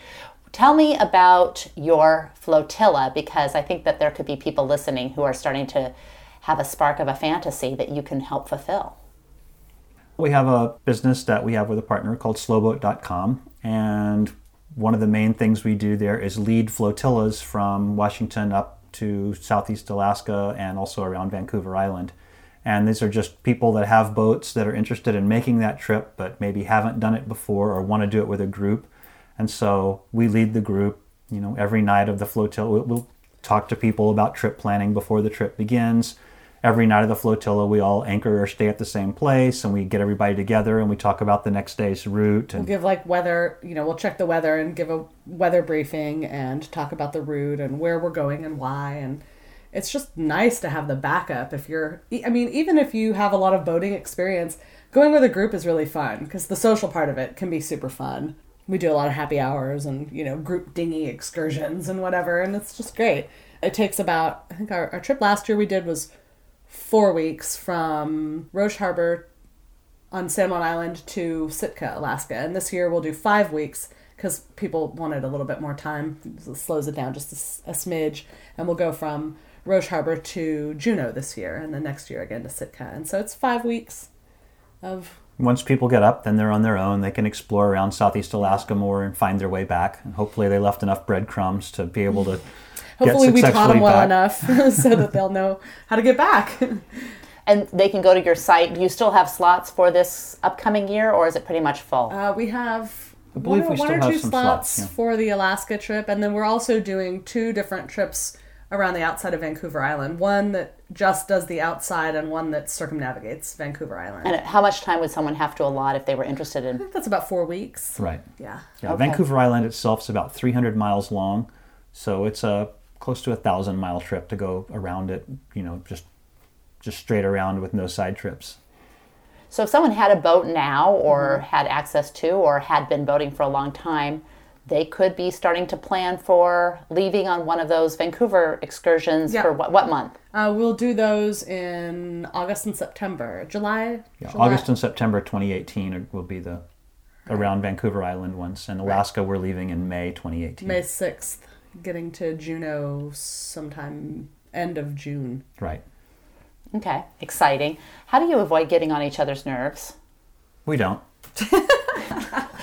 Tell me about your flotilla because I think that there could be people listening who are starting to have a spark of a fantasy that you can help fulfill. We have a business that we have with a partner called slowboat.com and one of the main things we do there is lead flotillas from Washington up to southeast Alaska and also around Vancouver Island. And these are just people that have boats that are interested in making that trip but maybe haven't done it before or want to do it with a group. And so we lead the group, you know, every night of the flotilla. We'll, talk to people about trip planning before the trip begins. Every night of the flotilla, we all anchor or stay at the same place and we get everybody together and we talk about the next day's route. And give like weather you know we'll check the weather and give a weather briefing and talk about the route and where we're going and why and it's just nice to have the backup if you're I mean even if you have a lot of boating experience going with a group is really fun because the social part of it can be super fun we do a lot of happy hours and you know group dinghy excursions and whatever and it's just great it takes about i think our, our trip last year we did was four weeks from roche harbor on Juan Island to Sitka, Alaska. And this year we'll do five weeks because people wanted a little bit more time. It slows it down just a smidge. And we'll go from Roche Harbor to Juneau this year and then next year again to Sitka. And so it's five weeks of. once people get up, then they're on their own. They can explore around southeast Alaska more and find their way back. And hopefully, they left enough breadcrumbs to be able to. Hopefully, get we taught them well back. enough (laughs) so that they'll know how to get back. And they can go to your site. Do you still have slots for this upcoming year or is it pretty much full? Uh, we have believe one, or- we one or have two some slots, slots, yeah. for the Alaska trip, and then we're also doing two different trips around the outside of Vancouver Island. One that just does the outside, and one that circumnavigates Vancouver Island. and how much time would someone have to allot if they were interested in? That's about four weeks. Right. Yeah. Yeah, Okay. Vancouver Island itself is about 300 miles long, so it's a close to a thousand mile trip to go around it. You know, just just straight around with no side trips. So if someone had a boat now or Mm-hmm. had access to or had been boating for a long time, they could be starting to plan for leaving on one of those Vancouver excursions Yeah. for what, what month? Uh, we'll do those in August and September. July? Yeah, July- August and September 2018 are- will be the around Vancouver Island once. and Alaska we're leaving in May 2018. May 6th, getting to Juneau sometime end of June. Right. Okay, exciting. How do you avoid getting on each other's nerves? We don't. (laughs)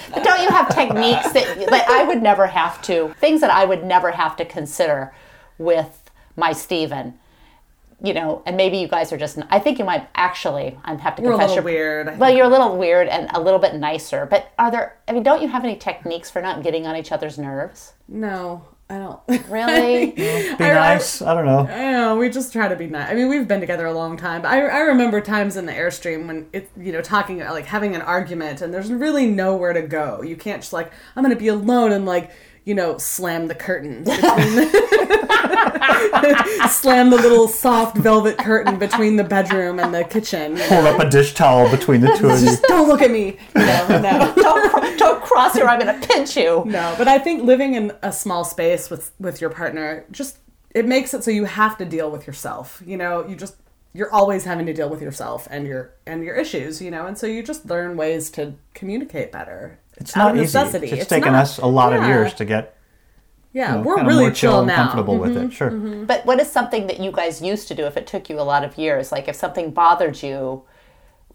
But don't you have techniques that that I would never have to things that I would never have to consider with my Steven? You know, and maybe you guys are just. I think you might actually. I have to We're a confess. little you're- weird. Well, you're a little weird and a little bit nicer. But are there? I mean, don't you have any techniques for not getting on each other's nerves? No, I don't. Really? (laughs) Be I- I- nice. I don't know. I know, we just try to be nice. I mean, we've been together a long time. But I, I remember times in the Airstream when it, you know, talking, like having an argument and there's really nowhere to go. You can't just like, I'm going to be alone and like, you know, slam the curtain the, (laughs) slam the little soft velvet curtain between the bedroom and the kitchen. you know. Hold up a dish towel between the two of you. Just don't look at me. No, no. don't don't cross here. I'm going to pinch you. No, but I think living in a small space with with your partner just it makes it so you have to deal with yourself. You know, you just you're always having to deal with yourself and your and your issues. You know, and so you just learn ways to communicate better. It's out not of easy. necessity. It's, taken not- us a lot of years to get Yeah, you know, we're kinda really more chill chill and now. Mm-hmm. comfortable with it. Sure. But what is something that you guys used to do if it took you a lot of years? Like if something bothered you,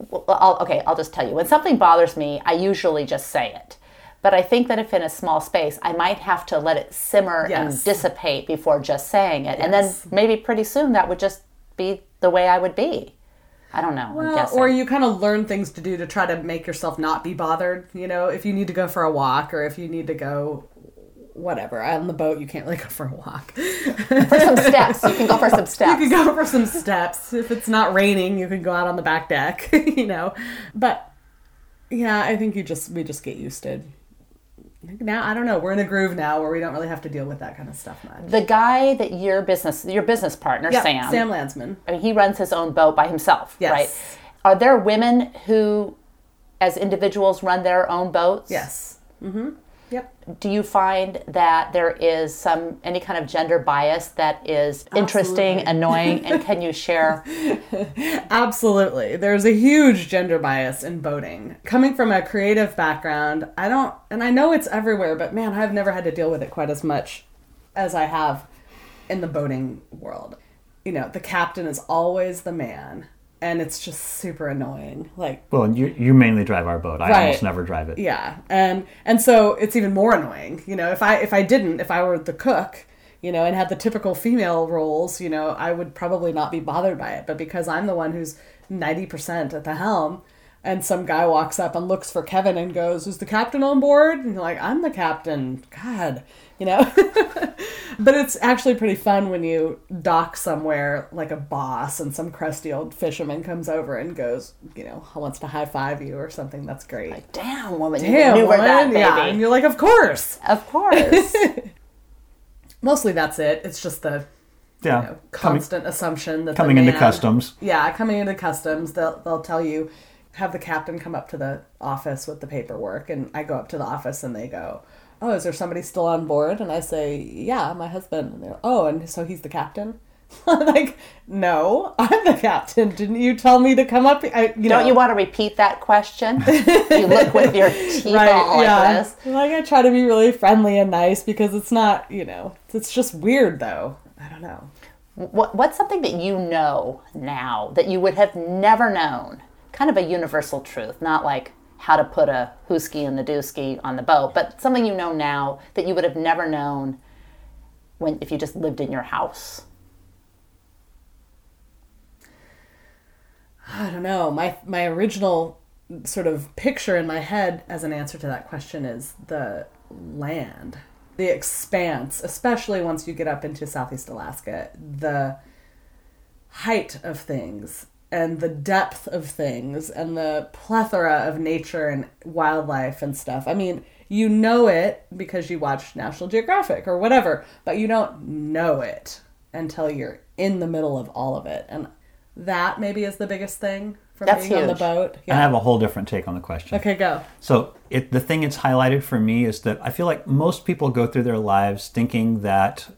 well, I'll, okay, I'll just tell you. When something bothers me, I usually just say it. But I think that if in a small space, I might have to let it simmer and dissipate before just saying it. And then maybe pretty soon that would just be the way I would be. I don't know. Well, or you kind of learn things to do to try to make yourself not be bothered. You know, if you need to go for a walk or if you need to go, whatever, on the boat, you can't really (laughs) go for a walk. for some steps. You can go for some steps. (laughs) You can go for some steps. If it's not raining, you can go out on the back deck, (laughs) you know. But yeah, I think you just we just get used to. Now I don't know. We're in a groove now where we don't really have to deal with that kind of stuff much. The guy that your business, your business partner, Yeah, Sam, Sam Landsman. I mean, he runs his own boat by himself, Yes. right? Are there women who, as individuals, run their own boats? Yes. Mm-hmm. Yep. Do you find that there is some any kind of gender bias that is interesting, Absolutely. annoying, and can you share? (laughs) Absolutely. There's a huge gender bias in boating. Coming from a creative background, I don't, and I know it's everywhere, but man, I've never had to deal with it quite as much as I have in the boating world. You know, the captain is always the man, and it's just super annoying. Like, Well, you you mainly drive our boat. I Right. almost never drive it. yeah, and and so it's even more annoying. You know, if I if I didn't, if I were the cook, you know, and had the typical female roles, you know, I would probably not be bothered by it. But because I'm the one who's ninety percent at the helm, and some guy walks up and looks for Kevin and goes, "Is the captain on board?" And you're like, "I'm the captain." God, you know. (laughs) but it's actually pretty fun when you dock somewhere like a boss and some crusty old fisherman comes over and goes, you know, wants to high five you or something. That's great. Like, damn, woman, you Damn, maneuver that woman. baby. Yeah, and you're like, of course. Of course. (laughs) Mostly that's it. It's just the Yeah. you know, Coming, constant assumption that the coming into customs. Yeah, coming into customs, they'll they'll tell you, have the captain come up to the office with the paperwork, and I go up to the office and they go, "Oh, is there somebody still on board?" And I say, "Yeah, my husband." And they're, "Oh, and so he's the captain." (laughs) I'm like, no, I'm the captain. Didn't you tell me to come up? I, you Don't know, you want to repeat that question? you look with your (laughs) teeth all like yeah. this. Like I try to be really friendly and nice because it's not, you know, it's just weird though. I don't know. What, what's something that you know now that you would have never known? Kind of a universal truth, not like how to put a hooski and the dooski on the boat, but something you know now that you would have never known when if you just lived in your house. I don't know. My my original sort of picture in my head as an answer to that question is the land, the expanse, especially once you get up into Southeast Alaska, the height of things and the depth of things and the plethora of nature and wildlife and stuff. I mean, you know it because you watch National Geographic or whatever, but you don't know it until you're in the middle of all of it. And that maybe is the biggest thing from That's being on the huge. boat. I have a whole different take on the question. Okay, go. So it, the thing it's highlighted for me is that I feel like most people go through their lives thinking that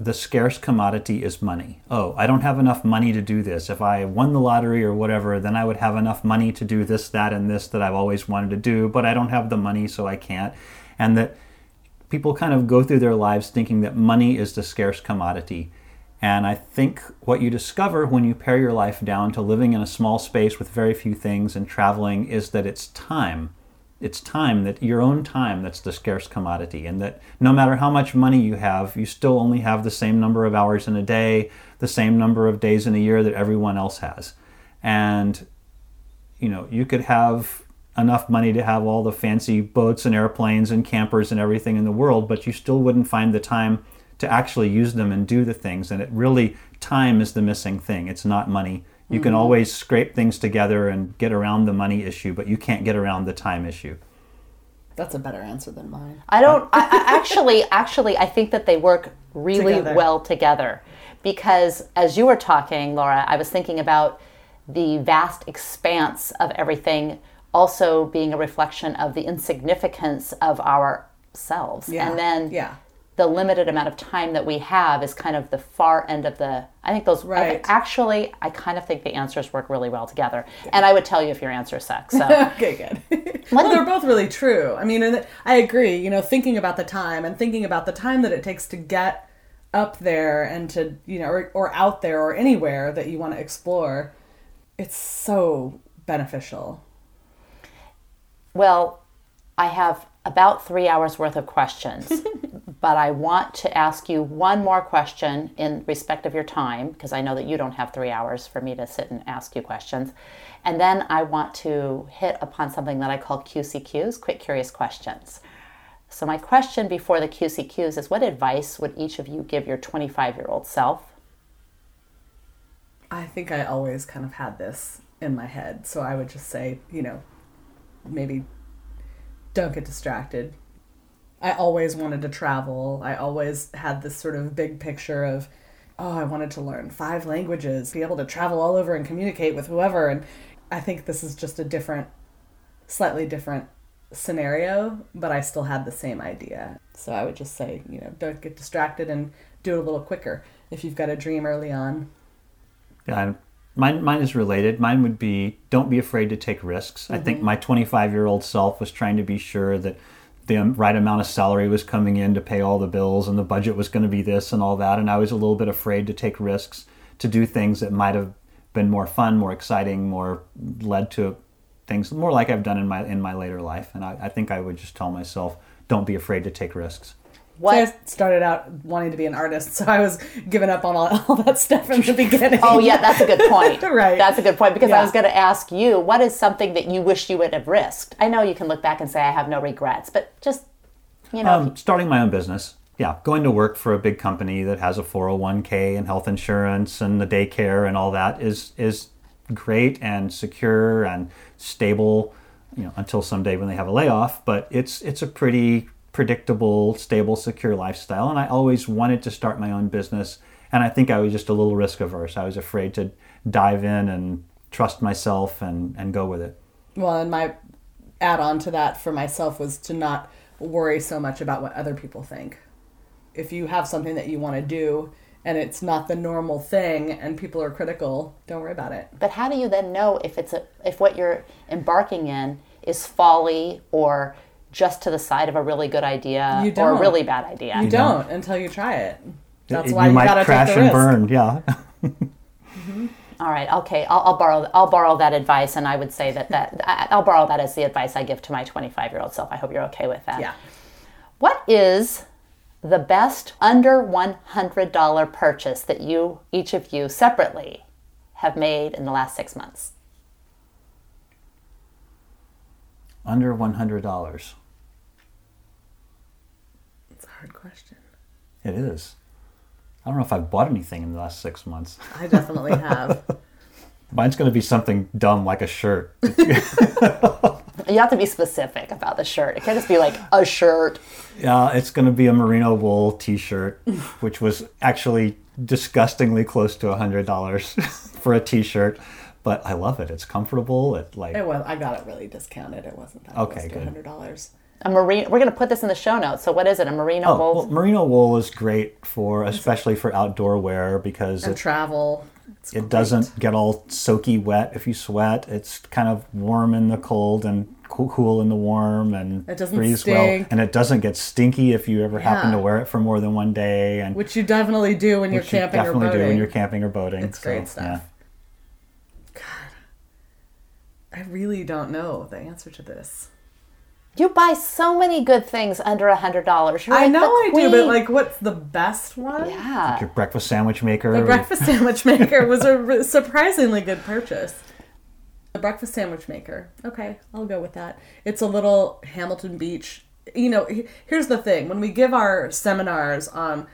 the scarce commodity is money. Oh, I don't have enough money to do this. If I won the lottery or whatever, then I would have enough money to do this, that, and this that I've always wanted to do, but I don't have the money, so I can't. And that people kind of go through their lives thinking that money is the scarce commodity. And I think what you discover when you pare your life down to living in a small space with very few things and traveling is that it's time. It's time that your own time that's the scarce commodity, and that no matter how much money you have, you still only have the same number of hours in a day, the same number of days in a year that everyone else has. And you know, you could have enough money to have all the fancy boats and airplanes and campers and everything in the world, but you still wouldn't find the time to actually use them and do the things. And it really, time is the missing thing. It's not money. You can mm-hmm. always scrape things together and get around the money issue, but you can't get around the time issue. That's a better answer than mine. I don't. I, I actually, actually, I think that they work really Together. well together, because as you were talking, Laura, I was thinking about the vast expanse of everything, also being a reflection of the insignificance of ourselves, Yeah. and then yeah. The limited amount of time that we have is kind of the far end of the i think those I- Right. actually i kind of think the answers work really well together and i would tell you if your answer sucks so (laughs) okay, good. (laughs) well, they're both really true. I mean, and I agree. You know, thinking about the time and thinking about the time that it takes to get up there and to you know, or, or out there or anywhere that you want to explore, it's so beneficial. Well, I have about three hours worth of questions, (laughs) but I want to ask you one more question in respect of your time, because I know that you don't have three hours for me to sit and ask you questions. And then I want to hit upon something that I call QCQs, quick curious questions. So, my question before the QCQs is what advice would each of you give your 25 year old self? I think I always kind of had this in my head, so I would just say, you know, maybe don't get distracted. I always wanted to travel. I always had this sort of big picture of, oh, I wanted to learn five languages, be able to travel all over and communicate with whoever. And I think this is just a different, slightly different scenario, but I still had the same idea. So I would just say, you know, don't get distracted and do it a little quicker if you've got a dream early on. Yeah, I'm- mine, mine is related. Mine would be don't be afraid to take risks. I think mm-hmm. my 25 year old self was trying to be sure that the right amount of salary was coming in to pay all the bills and the budget was going to be this and all that. And I was a little bit afraid to take risks, to do things that might have been more fun, more exciting, more led to things more like I've done in my in my later life. And I, I think I would just tell myself, don't be afraid to take risks. What? So I started out wanting to be an artist, (laughs) so I was giving up on all, all that stuff in the beginning. Oh yeah, that's a good point. (laughs) Right. That's a good point because I was going to ask you, what is something that you wish you would have risked? I know you can look back and say I have no regrets, but just you know, Um, starting my own business. Yeah, going to work for a big company that has a 401k and health insurance and the daycare and all that is is great and secure and stable, you know, until someday when they have a layoff, but it's it's a pretty predictable, stable, secure lifestyle and I always wanted to start my own business and I think I was just a little risk averse. I was afraid to dive in and trust myself and and go with it. Well, and my add on to that for myself was to not worry so much about what other people think. If you have something that you want to do and it's not the normal thing and people are critical, don't worry about it. but how do you then know if it's a if what you're embarking in is folly or just to the side of a really good idea You or a really bad idea? You don't until you try it. That's You- why you you, might gotta crash take the and risk. burn. Yeah. (laughs) Mm-hmm. All right, okay, I'll, I'll borrow I'll borrow that advice, and I would say that that (laughs) I'll borrow that as the advice I give to my 25 year old self. I hope you're okay with that. Yeah. What is the best under $100 purchase that you, each of you separately, have made in the last six months? Under $100. It's a hard question. It is. I don't know if I've bought anything in the last six months. I definitely have. (laughs) Mine's going to be something dumb like a shirt. (laughs) You have to be specific about the shirt. It can't just be like a shirt. Yeah, it's going to be a merino wool T-shirt, which was actually disgustingly close to hundred dollars (laughs) for a T-shirt, but I love it. It's comfortable. It like It was. I got it really discounted. It wasn't that Okay, close to good. hundred dollars. A merino. We're going to put this in the show notes. So what is it? A merino oh, wool? well, merino wool is great for especially for outdoor wear because And it travel. It's it great. doesn't get all soaky wet if you sweat. It's kind of warm in the cold and cool, cool in the warm and It doesn't breathes well. And it doesn't get stinky if you ever happen to wear it for more than one day. And Which you definitely do when you're which you camping or definitely boating. do when you're camping or boating. It's great So, stuff. I really don't know the answer to this. You buy so many good things under a hundred dollars. I know I do, but like, what's the best one? yeah. Your breakfast sandwich maker. The breakfast sandwich maker was a surprisingly good purchase. The breakfast sandwich maker. Okay, I'll go with that. It's a little Hamilton Beach. You know, here's the thing: when we give our seminars on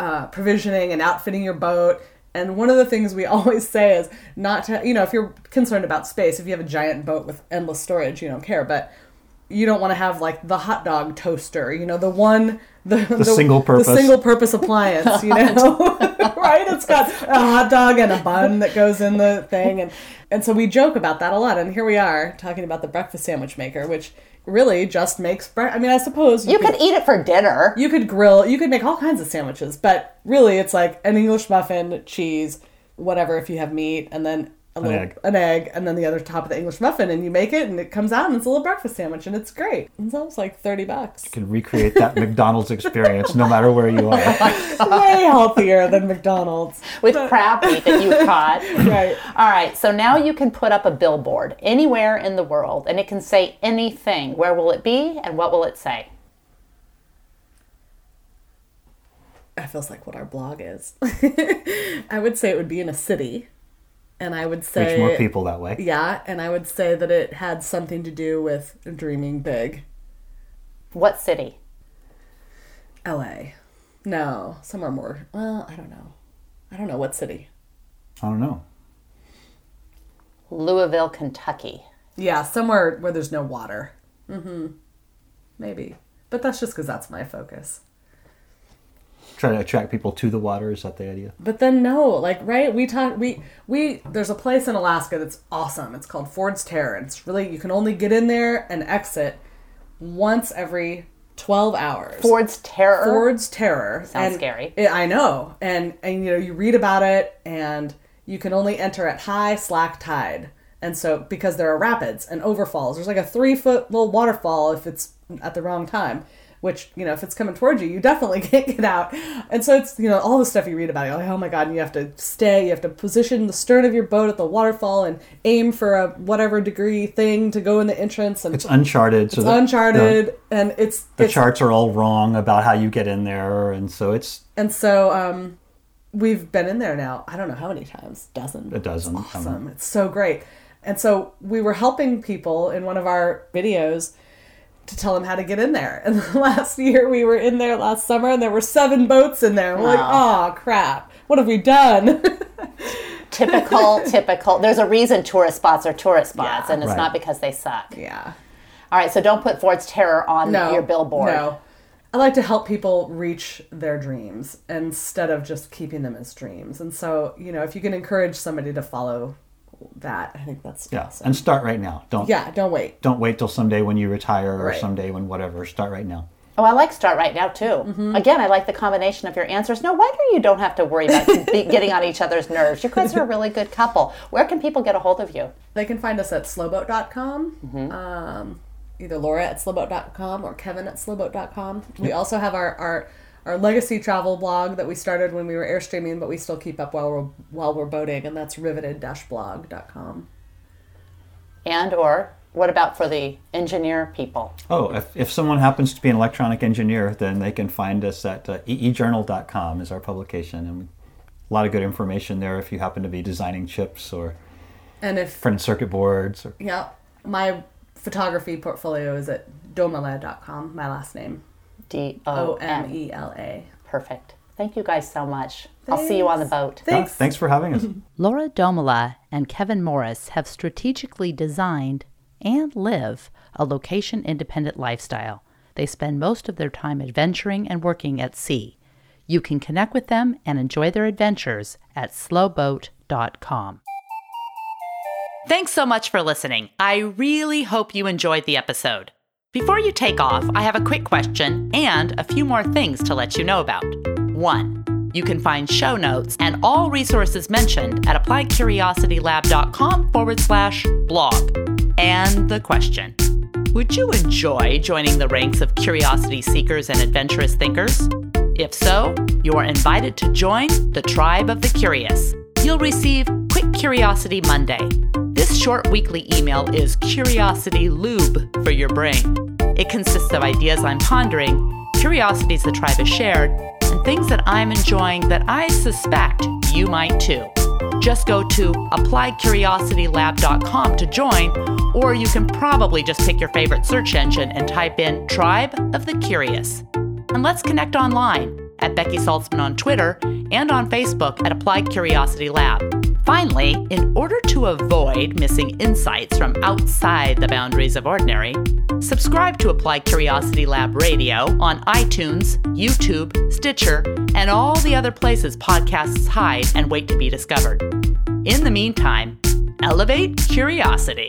uh, provisioning and outfitting your boat, and one of the things we (laughs) always say is not to, you know, if you're concerned about space, if you have a giant boat with endless storage, you don't care, but you don't want to have like the hot dog toaster, you know, the one, the, the, single purpose. the single purpose appliance, you (laughs) know, (laughs) right? It's got a hot dog and a bun that goes in the thing, and and so we joke about that a lot. And here we are talking about the breakfast sandwich maker, which really just makes bread. I mean, I suppose You could eat it for dinner. you could grill, you could make all kinds of sandwiches, but really it's like an English muffin, cheese, whatever if you have meat, and then a little, egg. an egg, and then the other top of the English muffin, and you make it, and it comes out, and it's a little breakfast sandwich, and it's great. It's almost like thirty bucks. You can recreate that McDonald's experience no matter where you are. (laughs) Way healthier than McDonald's. with crab meat that you caught. (laughs) Right. All right, so now you can put up a billboard anywhere in the world and it can say anything. Where will it be and what will it say? That feels like what our blog is. (laughs) I would say it would be in a city, and I would say Reach more people that way. Yeah, and I would say that it had something to do with dreaming big. What city? L.A. No, somewhere more. Well, I don't know. I don't know what city. I don't know. Louisville, Kentucky. Yeah, somewhere where there's no water. Mm-hmm. Maybe, but that's just because that's my focus. Try to attract people to the water. Is that the idea? But then no, like right, we talk we we there's a place in Alaska that's awesome. It's called Ford's Terror. It's really you can only get in there and exit once every 12 hours. Ford's Terror. Ford's Terror. Sounds And scary. it- I know. And and you know, you read about it and you can only enter at high slack tide. And so because there are rapids and overfalls, there's like a three foot little waterfall if it's at the wrong time. Which, you know, if it's coming towards you, you definitely (laughs) can't get out. And so it's, you know, all the stuff you read about, you're like, oh my God, and you have to stay, you have to position the stern of your boat at the waterfall and aim for a whatever degree thing to go in the entrance. And It's uncharted. So it's the- uncharted. and it's, The, it's charts are all wrong about how you get in there, and so it's And so um, we've been in there now. I don't know how many times, dozen. a dozen. It's awesome. It's so great. And so we were helping people in one of our videos to tell them how to get in there. (laughs) And last year we were in there last summer, and there were seven boats in there. We're like, oh crap, what have we done? (laughs) Typical, (laughs) typical. There's a reason tourist spots are tourist spots, Yeah. and it's Right. not because they suck. yeah. All right, so don't put Ford's Terror on No. your billboard. No. I like to help people reach their dreams instead of just keeping them as dreams. And so, you know, if you can encourage somebody to follow that, I think that's Yeah, awesome. and start right now. Don't Yeah, don't wait. don't wait till someday when you retire or Right. someday when whatever. Start right now. Oh, I like start right now too. Mm-hmm. Again, I like the combination of your answers. No wonder you don't have to worry about (laughs) be- getting on each other's nerves. You guys are a (laughs) really good couple. Where can people get a hold of you? They can find us at slowboat.com. Um, either Laura at slowboat.com or Kevin at slowboat.com. We also have our, our our legacy travel blog that we started when we were airstreaming, but we still keep up while we're while we're boating, and that's riveted-blog.com. And or what about for the engineer people? Oh, if, if someone happens to be an electronic engineer, then they can find us at uh, eejournal.com is our publication, and a lot of good information there if you happen to be designing chips or And if printed circuit boards. Or, yeah, my photography portfolio is at domela.com. My last name D O O M M. E L A. Perfect. Thank you guys so much. I'll see you on the boat. Yeah, Thanks. thanks for having us. (laughs) Laura Domela and Kevin Morris have strategically designed and live a location independent lifestyle. They spend most of their time adventuring and working at sea. You can connect with them and enjoy their adventures at slowboat.com. Thanks so much for listening. I really hope you enjoyed the episode. Before you take off, I have a quick question and a few more things to let you know about. One, you can find show notes and all resources mentioned at appliedcuriositylab.com forward slash blog. And the question Would you enjoy joining the ranks of curiosity seekers and adventurous thinkers? If so, you are invited to join the Tribe of the Curious. You'll receive Quick Curiosity Monday. This short weekly email is Curiosity Lube for your brain. It consists of ideas I'm pondering, curiosities the tribe has shared, and things that I'm enjoying that I suspect you might too. Just go to appliedcuriositylab.com to join, or you can probably just pick your favorite search engine and type in Tribe of the Curious. And let's connect online at Becky Saltzman on Twitter and on Facebook at Applied Curiosity Lab. Finally, in order to avoid missing insights from outside the boundaries of ordinary, subscribe to Applied Curiosity Lab Radio on iTunes, YouTube, Stitcher, and all the other places podcasts hide and wait to be discovered. In the meantime, elevate curiosity.